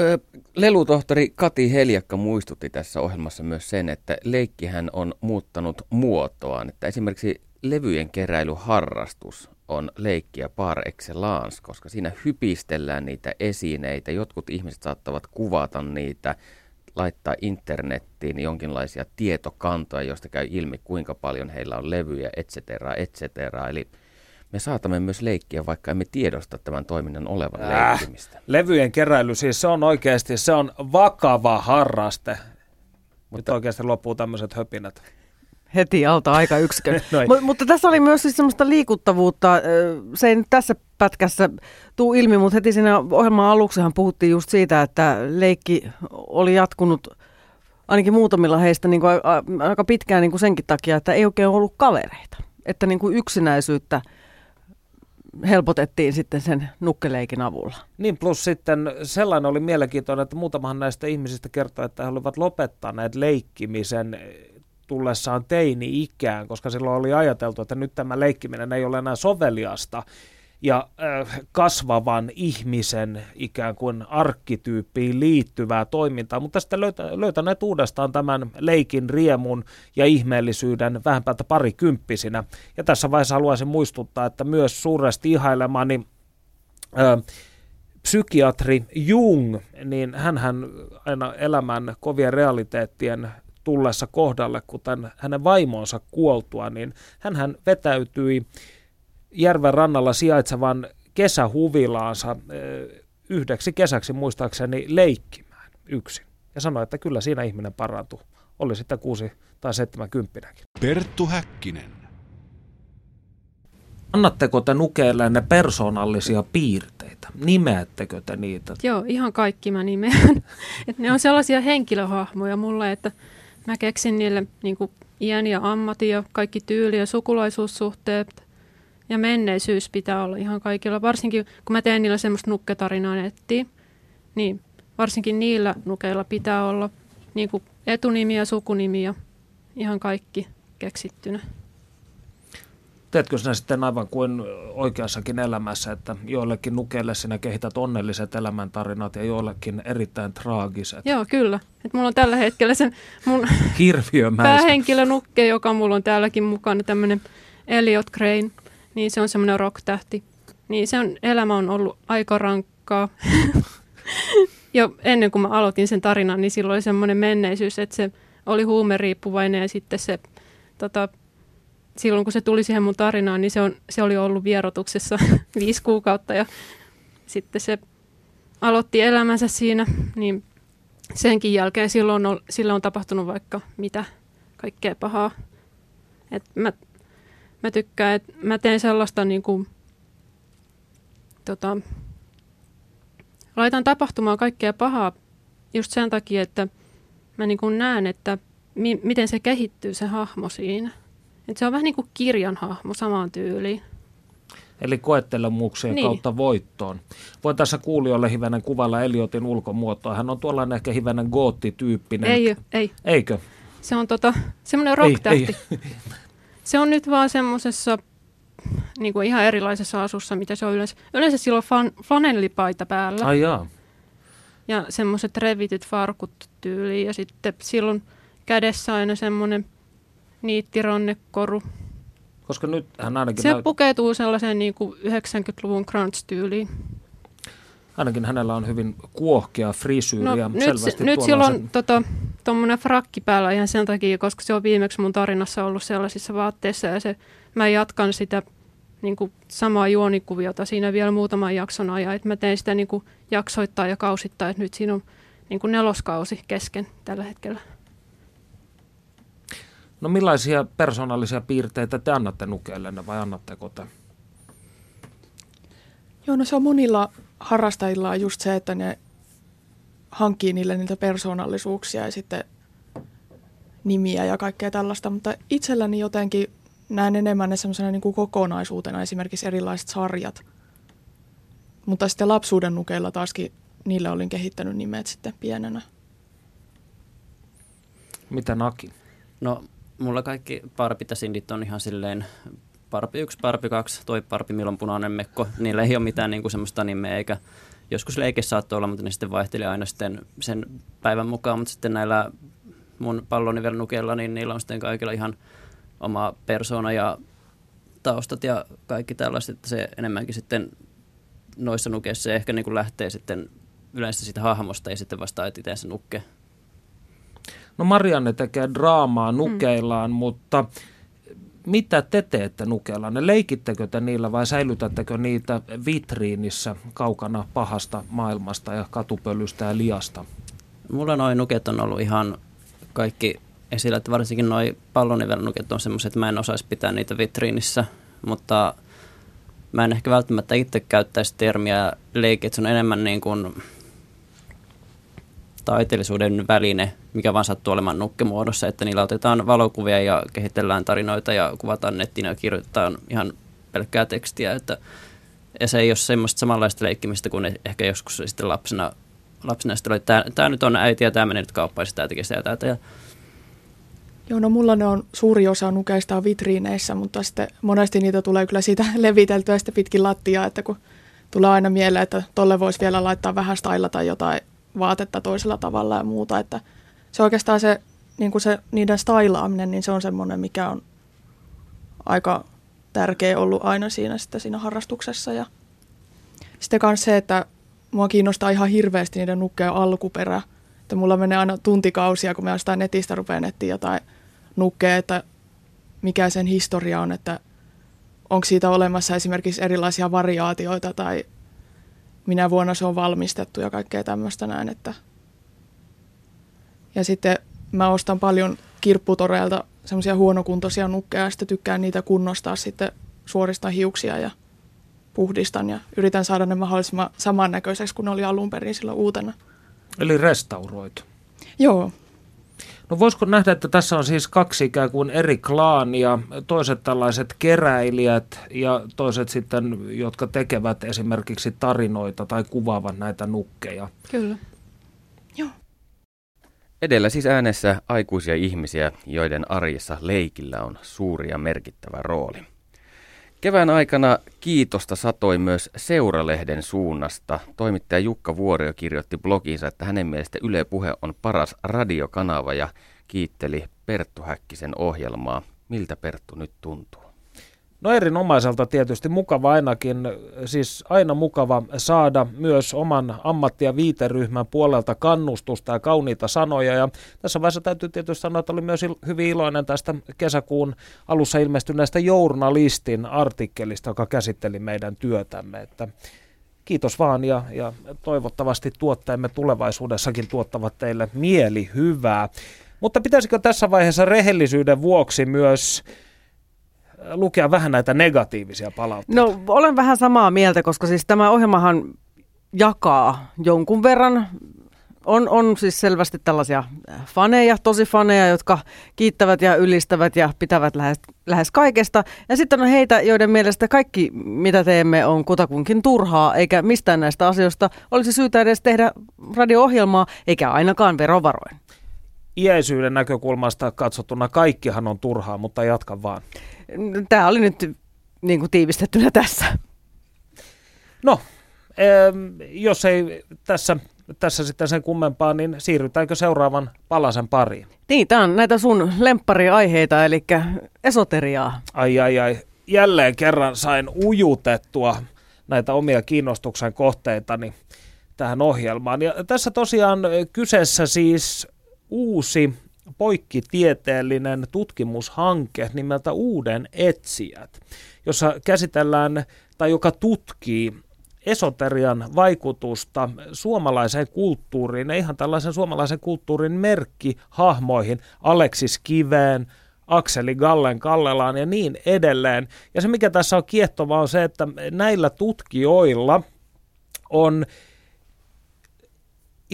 Ö, lelutohtori Kati Heljakka muistutti tässä ohjelmassa myös sen, että leikkihän on muuttanut muotoaan. Että esimerkiksi levyjen keräilyharrastus on leikkiä par excellence, koska siinä hypistellään niitä esineitä. Jotkut ihmiset saattavat kuvata niitä, laittaa internettiin jonkinlaisia tietokantoja, joista käy ilmi, kuinka paljon heillä on levyjä, et cetera, et cetera. Eli me saatamme myös leikkiä, vaikka emme tiedosta tämän toiminnan olevan äh, leikkimistä. Levyjen keräily, siis se on oikeasti, se on vakava harraste. Mutta Nyt oikeasti loppuu tämmöiset höpinät heti alta aika yksikön. M- mutta tässä oli myös siis semmoista liikuttavuutta. Se ei nyt tässä pätkässä tuu ilmi, mutta heti siinä ohjelman aluksihan puhuttiin just siitä, että leikki oli jatkunut ainakin muutamilla heistä niin kuin aika pitkään niin kuin senkin takia, että ei oikein ollut kavereita. Että niin kuin yksinäisyyttä helpotettiin sitten sen nukkeleikin avulla. Niin, plus sitten sellainen oli mielenkiintoinen, että muutamahan näistä ihmisistä kertoi, että he olivat lopettaneet leikkimisen tullessaan teini-ikään, koska silloin oli ajateltu, että nyt tämä leikkiminen ei ole enää soveliasta ja äh, kasvavan ihmisen ikään kuin arkkityyppiin liittyvää toimintaa, mutta sitten löytä, löytäneet uudestaan tämän leikin riemun ja ihmeellisyyden vähän päältä parikymppisinä. Ja tässä vaiheessa haluaisin muistuttaa, että myös suuresti ihailemani äh, psykiatri Jung, niin hän aina elämän kovien realiteettien tullessa kohdalle, kuten hänen vaimonsa kuoltua, niin hän vetäytyi järven rannalla sijaitsevan kesähuvilaansa yhdeksi kesäksi muistaakseni leikkimään yksin. Ja sanoi, että kyllä siinä ihminen parantuu. Oli sitten kuusi tai seitsemänkympinäkin. Perttu Häkkinen. Annatteko te nukeille ne persoonallisia piirteitä? Nimeättekö te niitä? Joo, ihan kaikki mä nimeän. Et ne on sellaisia henkilöhahmoja mulle, että mä keksin niille niin iän ja ammatin ja kaikki tyyli ja sukulaisuussuhteet ja menneisyys pitää olla ihan kaikilla. Varsinkin kun mä teen niillä semmoista nukketarinaa nettiin, niin varsinkin niillä nukeilla pitää olla niin kuin etunimi ja sukunimi ja ihan kaikki keksittynä. Teetkö sinä sitten aivan kuin oikeassakin elämässä, että joillekin nukeille sinä kehität onnelliset elämäntarinat ja joillekin erittäin traagiset? Joo, kyllä. Et mulla on tällä hetkellä se mun päähenkilö nukke, joka mulla on täälläkin mukana, tämmöinen Elliot Crane – niin se on semmoinen rock-tähti. Niin se on, elämä on ollut aika rankkaa. jo ennen kuin mä aloitin sen tarinan, niin silloin oli semmoinen menneisyys, että se oli huumeriippuvainen ja sitten se, tota, silloin kun se tuli siihen mun tarinaan, niin se, on, se oli ollut vierotuksessa viisi kuukautta ja sitten se aloitti elämänsä siinä, niin senkin jälkeen silloin on, sille on tapahtunut vaikka mitä kaikkea pahaa. Et mä mä tykkään, että mä teen sellaista niin kuin, tota, laitan tapahtumaan kaikkea pahaa just sen takia, että mä niin kuin näen, että mi- miten se kehittyy se hahmo siinä. Et se on vähän niin kuin kirjan hahmo samaan tyyliin. Eli koettelemuksien niin. kautta voittoon. Voin tässä kuulijoille hivenen kuvalla Eliotin ulkomuotoa. Hän on tuollainen ehkä hivenen goottityyppinen. Ei, ei. Eikö? Se on tota, semmoinen rock-tähti. Ei, ei. Se on nyt vaan semmoisessa niin kuin ihan erilaisessa asussa, mitä se on yleensä. Yleensä sillä on fan, flanellipaita päällä. Ai jaa. Ja semmoiset revityt farkut tyyliin. Ja sitten silloin kädessä aina semmoinen niittirannekoru. Koska nyt hän ainakin... Se näyt... pukeutuu sellaiseen niin kuin 90-luvun crunch-tyyliin. Ainakin hänellä on hyvin kuohkea frisyyri no, ja nyt, selvästi Nyt sillä on tota, tuommoinen frakki päällä ihan sen takia, koska se on viimeksi mun tarinassa ollut sellaisissa vaatteissa ja se, mä jatkan sitä niin kuin samaa juonikuviota siinä vielä muutaman jakson ajan. Et mä tein sitä niin kuin jaksoittaa ja kausittaa, että nyt siinä on niin kuin neloskausi kesken tällä hetkellä. No millaisia persoonallisia piirteitä te annatte nukeellenne vai annatteko te? Joo, no se on monilla harrastajilla on just se, että ne hankkii niille niitä persoonallisuuksia ja sitten nimiä ja kaikkea tällaista, mutta itselläni jotenkin näen enemmän ne semmoisena niin kuin kokonaisuutena, esimerkiksi erilaiset sarjat. Mutta sitten lapsuuden nukeilla taaskin niille olin kehittänyt nimet sitten pienenä. Mitä Naki? No, mulla kaikki parpitasindit on ihan silleen parpi 1, parpi 2, toi parpi, milloin punainen mekko. Niillä ei ole mitään niin kuin semmoista nimeä, eikä joskus leike saattoi olla, mutta ne sitten vaihteli aina sitten sen päivän mukaan. Mutta sitten näillä mun pallonivelnukeilla, niin niillä on sitten kaikilla ihan oma persona ja taustat ja kaikki tällaiset. Että se enemmänkin sitten noissa nukeissa ehkä niin kuin lähtee sitten yleensä siitä hahmosta ja sitten vasta itse se nukke. No Marianne tekee draamaa nukeillaan, mm. mutta mitä te teette Ne Leikittekö te niillä vai säilytättekö niitä vitriinissä kaukana pahasta maailmasta ja katupölystä ja liasta? Mulla noin nuket on ollut ihan kaikki esillä, että varsinkin noin pallonivelnuket on semmoiset, että mä en osaisi pitää niitä vitriinissä, mutta mä en ehkä välttämättä itse käyttäisi termiä leikki, että se on enemmän niin kuin taiteellisuuden väline, mikä vaan sattuu olemaan nukkemuodossa, että niillä otetaan valokuvia ja kehitellään tarinoita ja kuvataan nettiin ja kirjoitetaan ihan pelkkää tekstiä, että ja se ei ole semmoista samanlaista leikkimistä kuin ehkä joskus sitten lapsena, lapsena sitten oli, että tämä nyt on äiti ja tämä menee nyt kauppaan, tämä tekee sitä ja tätä. Ja Joo, no mulla ne on suuri osa nukeista vitriineissä, mutta sitten monesti niitä tulee kyllä siitä leviteltyä sitten pitkin lattiaa, että kun tulee aina mieleen, että tolle voisi vielä laittaa vähän stylata jotain vaatetta toisella tavalla ja muuta. Että se oikeastaan se, niin kuin se niiden stylaaminen, niin se on semmoinen, mikä on aika tärkeä ollut aina siinä, sitten siinä harrastuksessa. Ja sitten myös se, että mua kiinnostaa ihan hirveästi niiden nukkeen alkuperä. Että mulla menee aina tuntikausia, kun mä jostain netistä rupean etsiä jotain nukkeja, että mikä sen historia on, että onko siitä olemassa esimerkiksi erilaisia variaatioita tai minä vuonna se on valmistettu ja kaikkea tämmöistä näin. Että. Ja sitten mä ostan paljon kirpputoreilta semmoisia huonokuntoisia nukkeja ja sitten tykkään niitä kunnostaa sitten suoristan hiuksia ja puhdistan ja yritän saada ne mahdollisimman samannäköiseksi kuin ne oli alun perin silloin uutena. Eli restauroitu. Joo. No voisiko nähdä, että tässä on siis kaksi ikään kuin eri klaania, toiset tällaiset keräilijät ja toiset sitten, jotka tekevät esimerkiksi tarinoita tai kuvaavat näitä nukkeja. Kyllä. Joo. Edellä siis äänessä aikuisia ihmisiä, joiden arjessa leikillä on suuri ja merkittävä rooli. Kevään aikana kiitosta satoi myös Seuralehden suunnasta. Toimittaja Jukka Vuorio kirjoitti blogiinsa, että hänen mielestä Yle Puhe on paras radiokanava ja kiitteli Perttu Häkkisen ohjelmaa. Miltä Perttu nyt tuntuu? No erinomaiselta tietysti, mukava ainakin, siis aina mukava saada myös oman ammatti- ja viiteryhmän puolelta kannustusta ja kauniita sanoja. Ja tässä vaiheessa täytyy tietysti sanoa, että oli myös hyvin iloinen tästä kesäkuun alussa ilmestyneestä journalistin artikkelista, joka käsitteli meidän työtämme. Että kiitos vaan ja, ja toivottavasti tuotteemme tulevaisuudessakin tuottavat teille mieli hyvää. Mutta pitäisikö tässä vaiheessa rehellisyyden vuoksi myös lukea vähän näitä negatiivisia palautteita? No olen vähän samaa mieltä, koska siis tämä ohjelmahan jakaa jonkun verran on, on siis selvästi tällaisia faneja, tosi faneja, jotka kiittävät ja ylistävät ja pitävät lähes, lähes kaikesta. Ja sitten on heitä, joiden mielestä kaikki, mitä teemme, on kutakunkin turhaa, eikä mistään näistä asioista olisi syytä edes tehdä radio-ohjelmaa, eikä ainakaan verovaroin. Iäisyyden näkökulmasta katsottuna kaikkihan on turhaa, mutta jatka vaan. Tämä oli nyt niin kuin tiivistettynä tässä. No, jos ei tässä, tässä sitten sen kummempaa, niin siirrytäänkö seuraavan palasen pariin? Niin, tämä on näitä sun lemppariaiheita, eli esoteriaa. Ai ai ai, jälleen kerran sain ujutettua näitä omia kiinnostuksen kohteitani tähän ohjelmaan. Ja tässä tosiaan kyseessä siis uusi poikkitieteellinen tutkimushanke nimeltä Uuden etsijät, jossa käsitellään tai joka tutkii esoterian vaikutusta suomalaiseen kulttuuriin ja ihan tällaisen suomalaisen kulttuurin merkkihahmoihin, Aleksis Kiveen, Akseli Gallen Kallelaan ja niin edelleen. Ja se mikä tässä on kiehtovaa on se, että näillä tutkijoilla on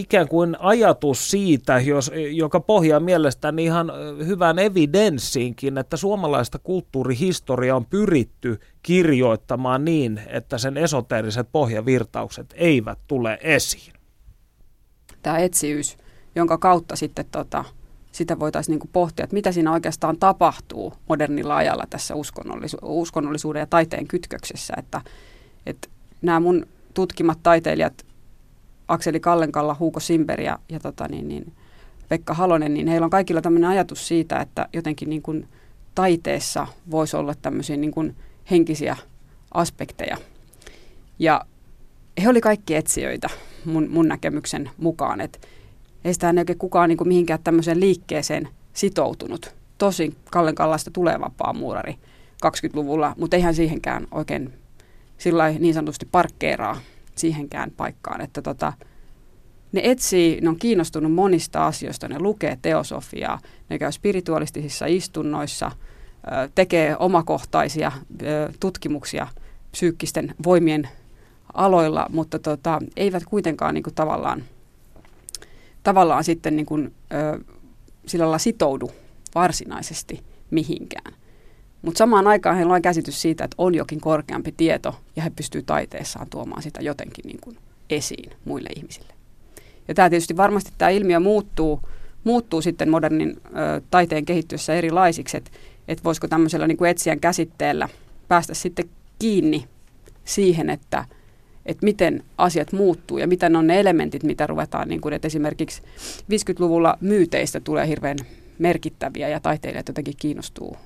ikään kuin ajatus siitä, jos, joka pohjaa mielestäni ihan hyvään evidenssiinkin, että suomalaista kulttuurihistoriaa on pyritty kirjoittamaan niin, että sen esoteeriset pohjavirtaukset eivät tule esiin. Tämä etsiys, jonka kautta sitten tota, sitä voitaisiin niin pohtia, että mitä siinä oikeastaan tapahtuu modernilla ajalla tässä uskonnollisu- uskonnollisuuden ja taiteen kytköksessä, että, että nämä mun tutkimat taiteilijat Akseli Kallenkalla, Huuko Simber ja, ja tota niin, niin Pekka Halonen, niin heillä on kaikilla tämmöinen ajatus siitä, että jotenkin niin kuin taiteessa voisi olla tämmöisiä niin kuin henkisiä aspekteja. Ja he oli kaikki etsijöitä mun, mun näkemyksen mukaan, että ei sitä oikein kukaan niin kuin mihinkään tämmöiseen liikkeeseen sitoutunut. Tosin Kallen Kallasta tulee vapaa muurari 20-luvulla, mutta eihän siihenkään oikein sillä niin sanotusti parkkeeraa siihenkään paikkaan, että tota, ne etsii, ne on kiinnostunut monista asioista, ne lukee teosofiaa, ne käy spiritualistisissa istunnoissa, tekee omakohtaisia tutkimuksia psyykkisten voimien aloilla, mutta tota, eivät kuitenkaan niin kuin tavallaan, tavallaan sitten niin kuin, sillä lailla sitoudu varsinaisesti mihinkään. Mutta samaan aikaan heillä on käsitys siitä, että on jokin korkeampi tieto ja he pystyvät taiteessaan tuomaan sitä jotenkin niin kuin esiin muille ihmisille. Ja tämä tietysti varmasti tämä ilmiö muuttuu, muuttuu sitten modernin ö, taiteen kehittyessä erilaisiksi, että et voisiko tämmöisellä niin kuin etsijän käsitteellä päästä sitten kiinni siihen, että että miten asiat muuttuu ja mitä on ne elementit, mitä ruvetaan, niin kuin, että esimerkiksi 50-luvulla myyteistä tulee hirveän merkittäviä ja taiteilijat jotenkin kiinnostuu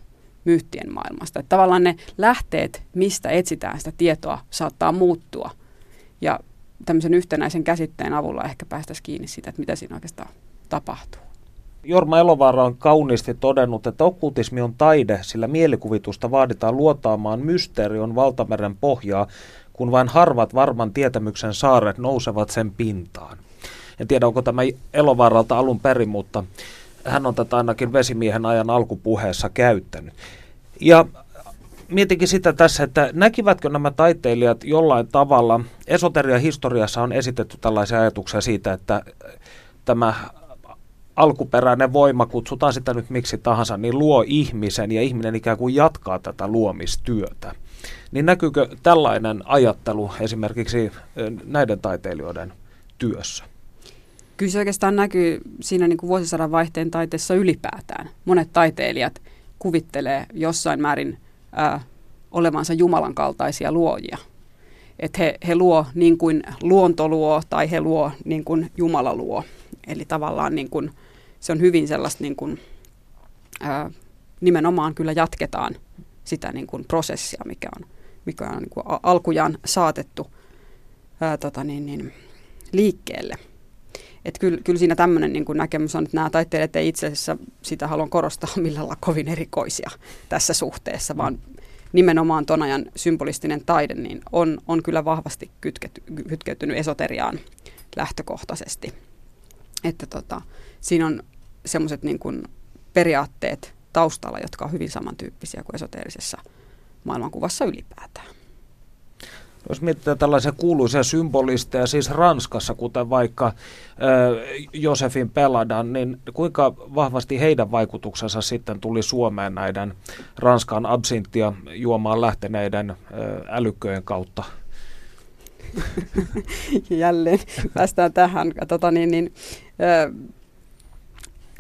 myyttien maailmasta. Että tavallaan ne lähteet, mistä etsitään sitä tietoa, saattaa muuttua. Ja tämmöisen yhtenäisen käsitteen avulla ehkä päästäisiin kiinni siitä, että mitä siinä oikeastaan tapahtuu. Jorma Elovaara on kauniisti todennut, että okkultismi on taide, sillä mielikuvitusta vaaditaan luotaamaan mysteerion valtameren pohjaa, kun vain harvat varman tietämyksen saaret nousevat sen pintaan. En tiedä, onko tämä Elovaaralta alun perin, mutta hän on tätä ainakin vesimiehen ajan alkupuheessa käyttänyt. Ja mietinkin sitä tässä, että näkivätkö nämä taiteilijat jollain tavalla, esoteria historiassa on esitetty tällaisia ajatuksia siitä, että tämä alkuperäinen voima, kutsutaan sitä nyt miksi tahansa, niin luo ihmisen ja ihminen ikään kuin jatkaa tätä luomistyötä. Niin näkyykö tällainen ajattelu esimerkiksi näiden taiteilijoiden työssä? Kyllä se oikeastaan näkyy siinä niin kuin vuosisadan vaihteen taiteessa ylipäätään. Monet taiteilijat kuvittelee jossain määrin ää, olevansa Jumalan kaltaisia luojia. Että he, he luo niin kuin luonto luo tai he luo niin kuin Jumala luo. Eli tavallaan niin kuin, se on hyvin sellaista niin kuin, ää, nimenomaan kyllä jatketaan sitä niin kuin prosessia, mikä on, mikä on niin kuin alkujaan saatettu ää, tota niin, niin, liikkeelle. Että kyllä, kyllä siinä tämmöinen niin kuin näkemys on, että nämä taiteilijat ei itse asiassa, sitä haluan korostaa, millä lailla kovin erikoisia tässä suhteessa, vaan nimenomaan ton ajan symbolistinen taide niin on, on kyllä vahvasti kytkety, kytkeytynyt esoteriaan lähtökohtaisesti. Että tota, siinä on semmoiset niin kuin periaatteet taustalla, jotka on hyvin samantyyppisiä kuin esoteerisessa maailmankuvassa ylipäätään. Jos mietitään tällaisia kuuluisia symbolisteja, siis Ranskassa, kuten vaikka Josefin Peladan, niin kuinka vahvasti heidän vaikutuksensa sitten tuli Suomeen näiden Ranskan absinttia juomaan lähteneiden äh, älykköjen kautta? Jälleen päästään tähän. Tota niin, niin,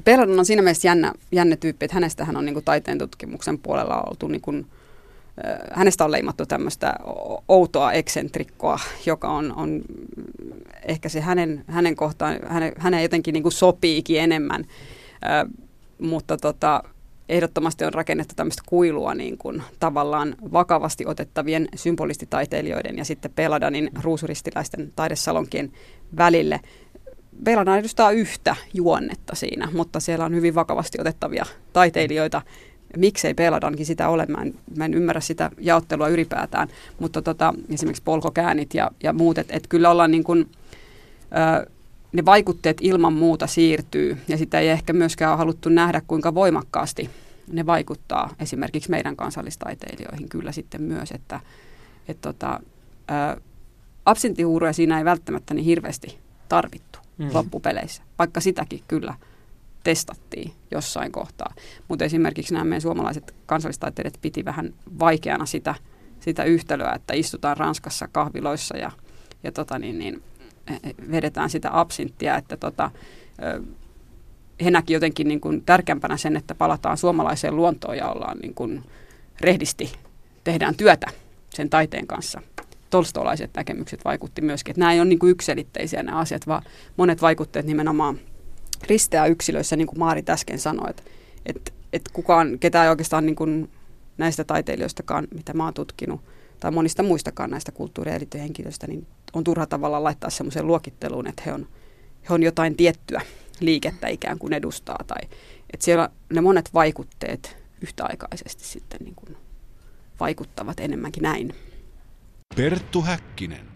Peladan on siinä mielessä jännä, jännä tyyppi, että hänestähän on niin kuin taiteen tutkimuksen puolella oltu niin kuin, hänestä on leimattu tämmöistä outoa eksentrikkoa, joka on, on ehkä se hänen, hänen kohtaan, hänen, hänen jotenkin niin kuin sopiikin enemmän, äh, mutta tota, ehdottomasti on rakennettu tämmöistä kuilua niin kuin tavallaan vakavasti otettavien symbolistitaiteilijoiden ja sitten Peladanin ruusuristiläisten taidesalonkien välille. Peladan edustaa yhtä juonnetta siinä, mutta siellä on hyvin vakavasti otettavia taiteilijoita, miksei Peladankin sitä ole. Mä en, mä en ymmärrä sitä jaottelua ylipäätään, mutta tota, esimerkiksi polkokäänit ja, ja muut, että et kyllä ollaan niin kuin, ö, ne vaikutteet ilman muuta siirtyy ja sitä ei ehkä myöskään ole haluttu nähdä, kuinka voimakkaasti ne vaikuttaa esimerkiksi meidän kansallistaiteilijoihin kyllä sitten myös, että et tota, ö, absinttihuuroja siinä ei välttämättä niin hirveästi tarvittu mm. loppupeleissä, vaikka sitäkin kyllä – testattiin jossain kohtaa. Mutta esimerkiksi nämä meidän suomalaiset kansallistaiteilijat piti vähän vaikeana sitä, sitä yhtälöä, että istutaan Ranskassa kahviloissa ja, ja tota niin, niin, e, e, vedetään sitä absinttia, että tota, he näki jotenkin niin kuin tärkeämpänä sen, että palataan suomalaiseen luontoon ja ollaan niin kuin rehdisti, tehdään työtä sen taiteen kanssa. Tolstolaiset näkemykset vaikutti myöskin, että nämä ei ole niin kuin yksilitteisiä nämä asiat, vaan monet vaikutteet nimenomaan – risteä yksilöissä, niin kuin Maari äsken sanoi, että, että, että kukaan, ketään ei oikeastaan niin kuin näistä taiteilijoistakaan, mitä mä oon tutkinut, tai monista muistakaan näistä kulttuuri- ja henkilöistä, niin on turha tavalla laittaa semmoiseen luokitteluun, että he on, he on jotain tiettyä liikettä ikään kuin edustaa. Tai, että siellä ne monet vaikutteet yhtäaikaisesti sitten niin kuin vaikuttavat enemmänkin näin. Perttu Häkkinen.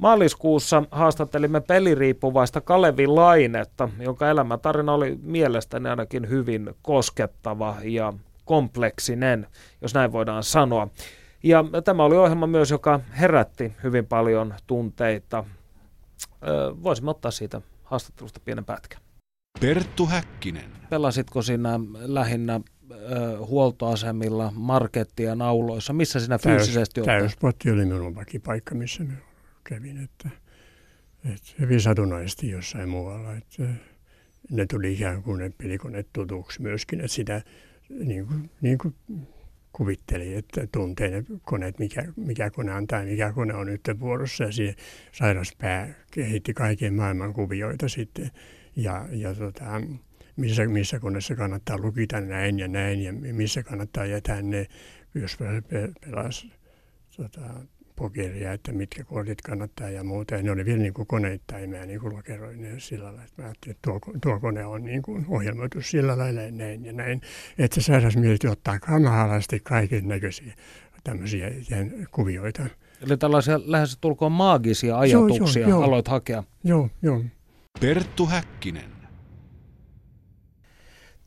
Maaliskuussa haastattelimme peliriippuvaista Kalevi Lainetta, jonka elämäntarina oli mielestäni ainakin hyvin koskettava ja kompleksinen, jos näin voidaan sanoa. Ja tämä oli ohjelma myös, joka herätti hyvin paljon tunteita. Voisimme ottaa siitä haastattelusta pienen pätkän. Perttu Häkkinen. Pelasitko sinä lähinnä huoltoasemilla, markettia, nauloissa? Missä sinä fyysisesti olet? Täyspotti oli minun vakipaikka, missä kävin, että, että hyvin satunnaisesti jossain muualla. Että ne tuli ikään kuin ne pelikoneet tutuksi myöskin, että sitä niin kuin, niin kuin kuvitteli, että tuntee ne koneet, mikä, mikä kone on tai mikä kone on nyt vuorossa. Ja se sairaspää kehitti kaiken maailman kuvioita sitten. Ja, ja tota, missä, missä koneessa kannattaa lukita näin ja näin ja missä kannattaa jättää ne, jos pelas tota, loppukirja, että mitkä kortit kannattaa ja muuta. Ja ne oli vielä niin kuin koneittain, mä niin kuin lokeroin ne sillä lailla, että mä ajattelin, että tuo, tuo kone on niin kuin ohjelmoitu sillä lailla ja näin ja näin. Että sairaus mieli ottaa kamalasti kaiken näköisiä tämmöisiä kuvioita. Eli tällaisia lähes tulkoon maagisia ajatuksia joo, joo, aloit hakea. Joo, joo. Perttu Häkkinen.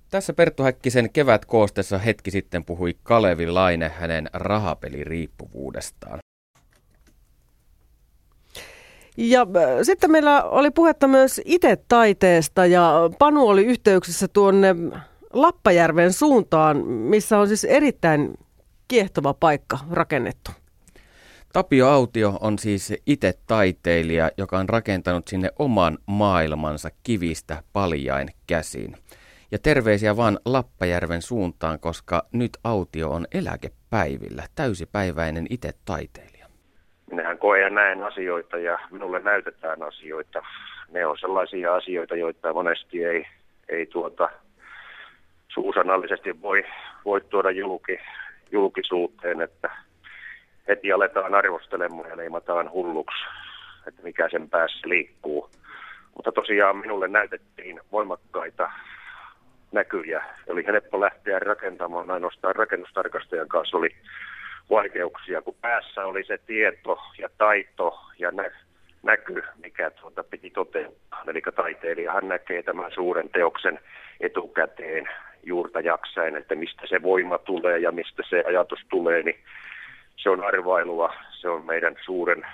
Tässä Perttu Häkkisen kevätkoostessa hetki sitten puhui Kalevi Laine hänen rahapeliriippuvuudestaan. Ja äh, sitten meillä oli puhetta myös itse taiteesta ja Panu oli yhteyksissä tuonne Lappajärven suuntaan, missä on siis erittäin kiehtova paikka rakennettu. Tapio Autio on siis itse taiteilija, joka on rakentanut sinne oman maailmansa kivistä paljain käsin. Ja terveisiä vaan Lappajärven suuntaan, koska nyt Autio on eläkepäivillä, täysipäiväinen itse taiteilija. Koen ja näen asioita ja minulle näytetään asioita. Ne on sellaisia asioita, joita monesti ei, ei tuota, suusanallisesti voi, voi tuoda julki, julkisuuteen, että heti aletaan arvostelemaan ja leimataan hulluksi, että mikä sen päässä liikkuu. Mutta tosiaan minulle näytettiin voimakkaita näkyjä. Oli helppo lähteä rakentamaan, ainoastaan rakennustarkastajan kanssa oli vaikeuksia, kun päässä oli se tieto ja taito ja nä- näky, mikä tuota piti toteuttaa. Eli taiteilijahan näkee tämän suuren teoksen etukäteen juurta jaksain, että mistä se voima tulee ja mistä se ajatus tulee, niin se on arvailua, se on meidän suuren,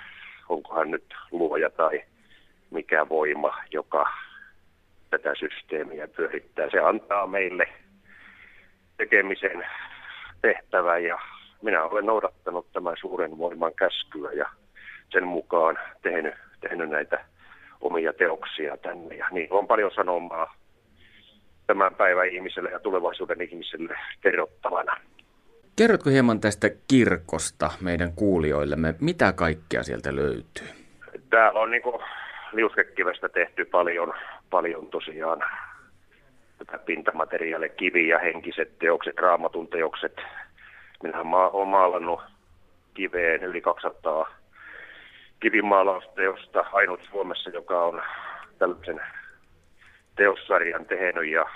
onkohan nyt luoja tai mikä voima, joka tätä systeemiä pyörittää. Se antaa meille tekemisen tehtävän ja minä olen noudattanut tämän suuren voiman käskyä ja sen mukaan tehnyt, tehnyt näitä omia teoksia tänne. Ja niin on paljon sanomaa tämän päivän ihmiselle ja tulevaisuuden ihmiselle kerrottavana. Kerrotko hieman tästä kirkosta meidän kuulijoillemme? Mitä kaikkea sieltä löytyy? Täällä on niin liuskekivestä tehty paljon, paljon tosiaan tätä pintamateriaalia, kiviä, henkiset teokset, raamatun teokset. Minä olen maalannut kiveen yli 200 kivimaalausteosta, ainut Suomessa, joka on tällaisen teossarjan tehnyt ja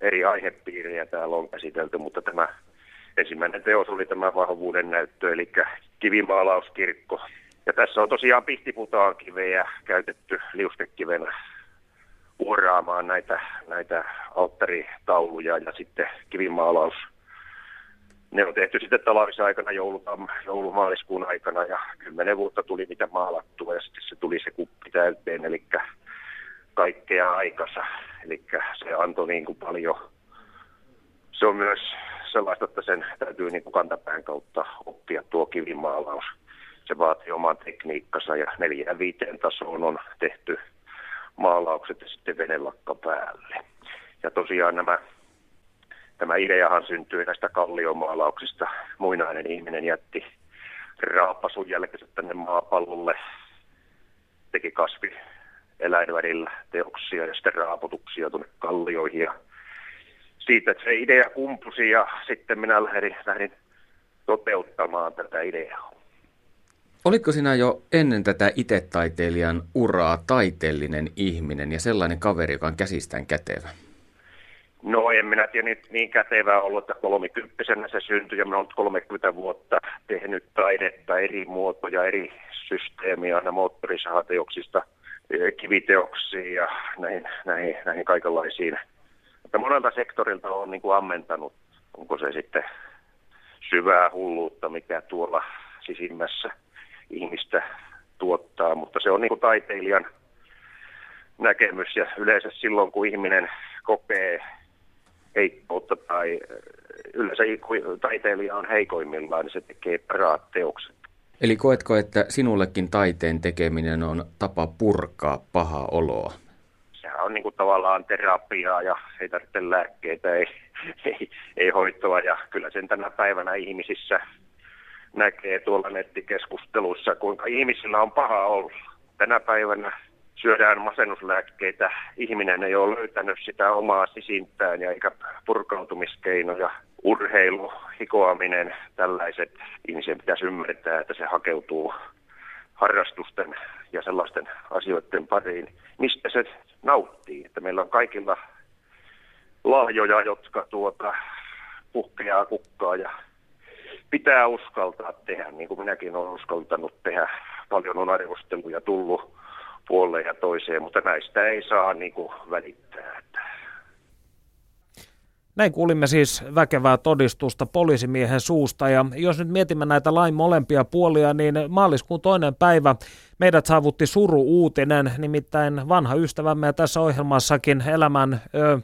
eri aihepiirejä täällä on käsitelty, mutta tämä ensimmäinen teos oli tämä vahvuuden näyttö, eli kivimaalauskirkko. Ja tässä on tosiaan pihtiputaan kivejä käytetty liustekivenä uoraamaan näitä, näitä alttaritauluja ja sitten kivimaalaus. Ne on tehty sitten talvisaikana joulutam, joulumaaliskuun aikana ja kymmenen vuotta tuli mitä maalattua ja sitten se tuli se kuppi täyteen, eli kaikkea aikansa. Eli se antoi niin kuin paljon, se on myös sellaista, että sen täytyy niin kuin kantapään kautta oppia tuo kivimaalaus. Se vaatii oman tekniikkansa ja neljään viiteen tasoon on tehty maalaukset ja sitten venelakka päälle. Ja tosiaan nämä, tämä ideahan syntyi näistä kalliomaalauksista. Muinainen ihminen jätti raapasun jälkeen tänne maapallolle, teki kasvi eläinvärillä teoksia ja sitten raaputuksia tuonne kallioihin. Ja siitä se idea kumpusi ja sitten minä lähdin, lähdin toteuttamaan tätä ideaa. Oliko sinä jo ennen tätä itetaiteilijan uraa taiteellinen ihminen ja sellainen kaveri, joka on käsistään kätevä? No en minä tiedä niin kätevää ollut, että kolmikymppisenä se syntyi ja minä olen 30 vuotta tehnyt taidetta eri muotoja, eri systeemiä aina moottorisahateoksista kiviteoksiin ja näihin, näihin, näihin kaikenlaisiin. Mutta monelta sektorilta on niin kuin ammentanut, onko se sitten syvää hulluutta, mikä tuolla sisimmässä ihmistä tuottaa, mutta se on niin kuin taiteilijan näkemys ja yleensä silloin, kun ihminen kokee heikkoutta tai yleensä kun taiteilija on heikoimmillaan, niin se tekee paraat teokset. Eli koetko, että sinullekin taiteen tekeminen on tapa purkaa pahaa oloa? Sehän on niin kuin tavallaan terapiaa ja ei tarvitse lääkkeitä, ei, ei, ei hoitoa ja kyllä sen tänä päivänä ihmisissä näkee tuolla nettikeskusteluissa, kuinka ihmisillä on paha olla. Tänä päivänä syödään masennuslääkkeitä, ihminen ei ole löytänyt sitä omaa sisintään ja eikä purkautumiskeinoja. Urheilu, hikoaminen, tällaiset ihmisen pitäisi ymmärtää, että se hakeutuu harrastusten ja sellaisten asioiden pariin, mistä se nauttii. Että meillä on kaikilla lahjoja, jotka tuota, puhkeaa kukkaa ja pitää uskaltaa tehdä, niin kuin minäkin olen uskaltanut tehdä. Paljon on arvosteluja tullut puolelle ja toiseen, mutta näistä ei saa niin kuin välittää. Näin kuulimme siis väkevää todistusta poliisimiehen suusta ja jos nyt mietimme näitä lain molempia puolia, niin maaliskuun toinen päivä meidät saavutti suru-uutinen, nimittäin vanha ystävämme ja tässä ohjelmassakin elämän ö,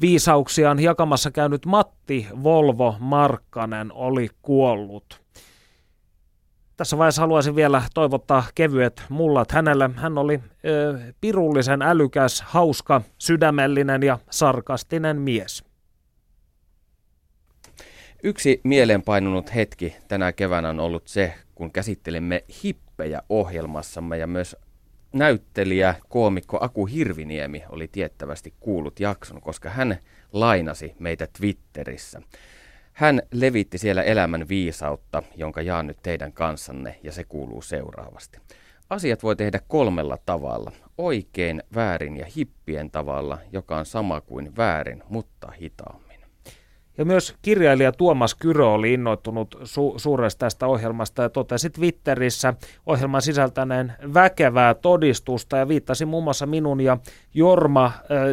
viisauksiaan jakamassa käynyt Matti Volvo Markkanen oli kuollut. Tässä vaiheessa haluaisin vielä toivottaa kevyet mullat hänelle. Hän oli ö, pirullisen älykäs, hauska, sydämellinen ja sarkastinen mies. Yksi mieleenpainunut hetki tänä keväänä on ollut se, kun käsittelimme hippejä ohjelmassamme ja myös näyttelijä, koomikko Aku Hirviniemi oli tiettävästi kuullut jakson, koska hän lainasi meitä Twitterissä. Hän levitti siellä elämän viisautta, jonka jaan nyt teidän kanssanne, ja se kuuluu seuraavasti. Asiat voi tehdä kolmella tavalla. Oikein, väärin ja hippien tavalla, joka on sama kuin väärin, mutta hitaammin. Ja myös kirjailija Tuomas Kyrö oli innoittunut su- suuresta tästä ohjelmasta ja totesi Twitterissä ohjelman sisältäneen väkevää todistusta ja viittasi muun muassa minun ja Jorma äh,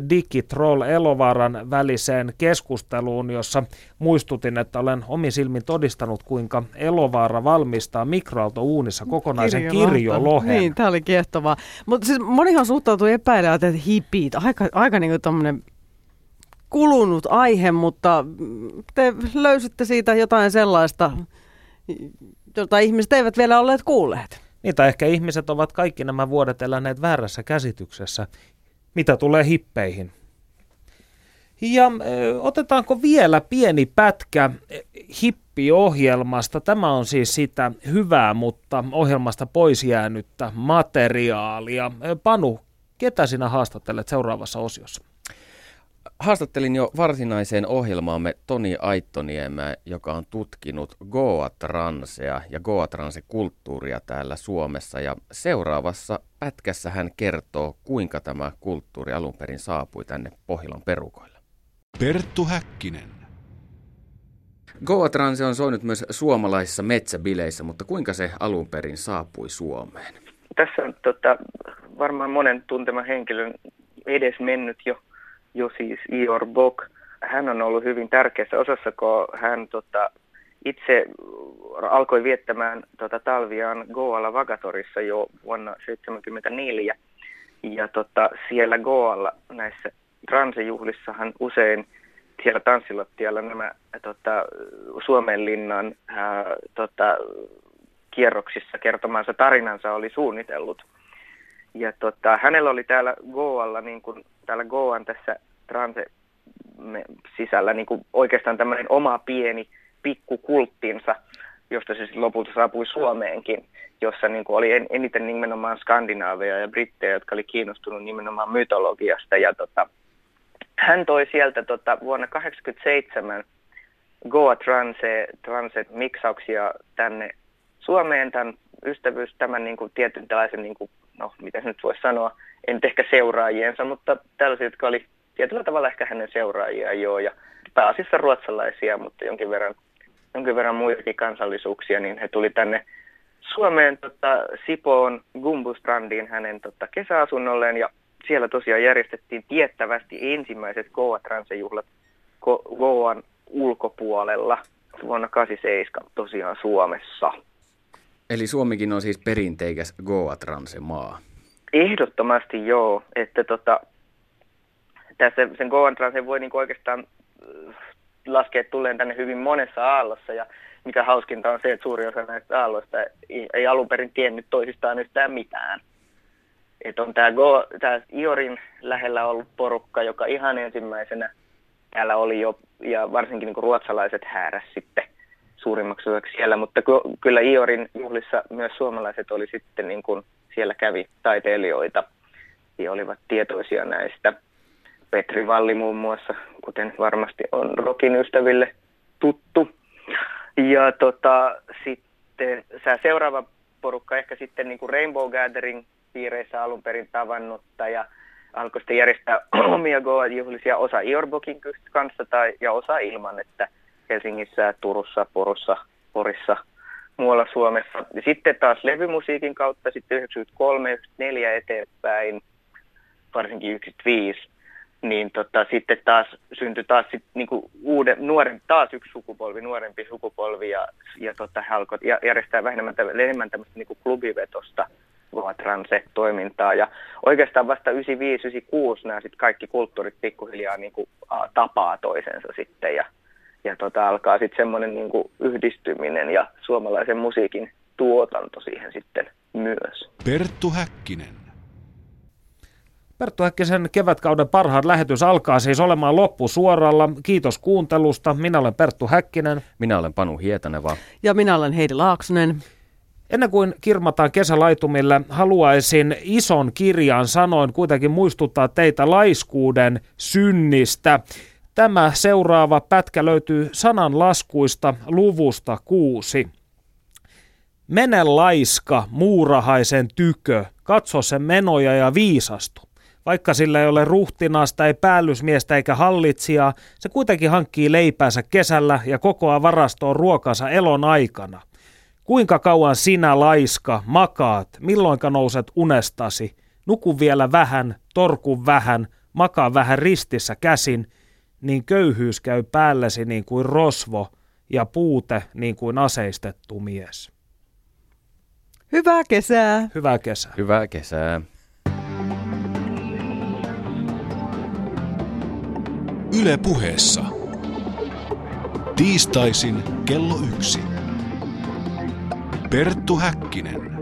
Digitroll Elovaaran väliseen keskusteluun, jossa muistutin, että olen omin silmin todistanut, kuinka Elovaara valmistaa mikroaaltouunissa kokonaisen kirjolohen. Niin, tämä oli kiehtovaa. Mutta siis monihan suhtautui epäilevät, että hipit, aika, aika niin kuin kulunut aihe, mutta te löysitte siitä jotain sellaista, jota ihmiset eivät vielä olleet kuulleet. Niitä ehkä ihmiset ovat kaikki nämä vuodet eläneet väärässä käsityksessä, mitä tulee hippeihin. Ja otetaanko vielä pieni pätkä hippiohjelmasta. Tämä on siis sitä hyvää, mutta ohjelmasta pois jäänyttä materiaalia. Panu, ketä sinä haastattelet seuraavassa osiossa? Haastattelin jo varsinaiseen ohjelmaamme Toni Aittoniemeä, joka on tutkinut Goa-transea ja Goa-transe-kulttuuria täällä Suomessa. Ja seuraavassa pätkässä hän kertoo, kuinka tämä kulttuuri alun perin saapui tänne Pohjolan perukoille. Perttu Häkkinen. Goa-transe on soinut myös suomalaisissa metsäbileissä, mutta kuinka se alun perin saapui Suomeen? Tässä on tota, varmaan monen tuntema henkilön edes mennyt jo jo siis Ior Bok. Hän on ollut hyvin tärkeässä osassa, kun hän tota, itse alkoi viettämään tota, talviaan Goalla Vagatorissa jo vuonna 1974. Ja tota, siellä Goalla näissä transejuhlissahan usein siellä tanssilattialla nämä tota, Suomenlinnan ää, tota, kierroksissa kertomansa tarinansa oli suunnitellut. Ja tota, hänellä oli täällä Goalla, niin kuin täällä Goan tässä transe sisällä niin kuin oikeastaan tämmöinen oma pieni pikkukulttinsa, josta se sitten lopulta saapui Suomeenkin, jossa niin kuin oli eniten nimenomaan skandinaaveja ja brittejä, jotka oli kiinnostunut nimenomaan mytologiasta. Ja tota, hän toi sieltä tota, vuonna 1987 Goa Transe, Transe miksauksia tänne Suomeen, tämän ystävyys, tämän niin kuin tietyn tällaisen, niin kuin, no mitä nyt voisi sanoa, en ehkä seuraajiensa, mutta tällaisia, jotka oli tietyllä tavalla ehkä hänen seuraajia joo, ja pääasiassa ruotsalaisia, mutta jonkin verran, jonkin verran muitakin kansallisuuksia, niin he tuli tänne Suomeen tota, Sipoon Gumbustrandiin hänen tota, kesäasunnolleen, ja siellä tosiaan järjestettiin tiettävästi ensimmäiset Goa Transe-juhlat Goan ulkopuolella vuonna 87 tosiaan Suomessa. Eli Suomikin on siis perinteikäs Goa Transe-maa. Ehdottomasti joo, että tota, tässä sen Goan Transen voi niin oikeastaan äh, laskea tulleen tänne hyvin monessa aallossa ja mikä hauskinta on se, että suuri osa näistä aalloista ei, ei alun perin tiennyt toisistaan yhtään mitään. Että on tämä, Go, tämä Iorin lähellä ollut porukka, joka ihan ensimmäisenä täällä oli jo, ja varsinkin niin ruotsalaiset hääräs sitten suurimmaksi osaksi siellä, mutta kyllä Iorin juhlissa myös suomalaiset oli sitten, niin kuin siellä kävi taiteilijoita ja olivat tietoisia näistä. Petri Valli muun muassa, kuten varmasti on rokin ystäville tuttu. Ja tota, sitten sä seuraava porukka ehkä sitten niin kuin Rainbow Gathering piireissä alun perin tavannutta ja alkoi sitten järjestää omia Goa-juhlisia osa Iorbokin kanssa tai, ja osa ilman, että Helsingissä, Turussa, Porussa, Porissa, muualla Suomessa. Ja sitten taas levymusiikin kautta sitten 93, 94 eteenpäin, varsinkin 95, niin tota, sitten taas syntyi taas sit, niinku uuden, nuoren, taas yksi sukupolvi, nuorempi sukupolvi ja, ja tota, he alkoi järjestää vähemmän, enemmän tämmöistä niinku klubivetosta transe-toimintaa. Ja oikeastaan vasta 95-96 nämä sit kaikki kulttuurit pikkuhiljaa niinku, a, tapaa toisensa sitten ja, ja tota, alkaa sitten semmoinen niinku, yhdistyminen ja suomalaisen musiikin tuotanto siihen sitten myös. Perttu Häkkinen. Perttu Häkkisen kevätkauden parhaan lähetys alkaa siis olemaan loppusuoralla. Kiitos kuuntelusta. Minä olen Perttu Häkkinen. Minä olen Panu Hietaneva. Ja minä olen Heidi Laaksonen. Ennen kuin kirmataan kesälaitumille, haluaisin ison kirjan sanoin kuitenkin muistuttaa teitä laiskuuden synnistä. Tämä seuraava pätkä löytyy sananlaskuista luvusta kuusi. Mene laiska muurahaisen tykö, katso sen menoja ja viisastu. Vaikka sillä ei ole ruhtinasta, ei päällysmiestä eikä hallitsijaa, se kuitenkin hankkii leipäänsä kesällä ja kokoaa varastoon ruokansa elon aikana. Kuinka kauan sinä laiska makaat, milloinka nouset unestasi? Nuku vielä vähän, torku vähän, makaa vähän ristissä käsin, niin köyhyys käy päällesi niin kuin rosvo ja puute niin kuin aseistettu mies. Hyvää kesää. Hyvää kesää. Hyvää kesää. Yle puheessa. Tiistaisin kello yksi. Perttu Häkkinen.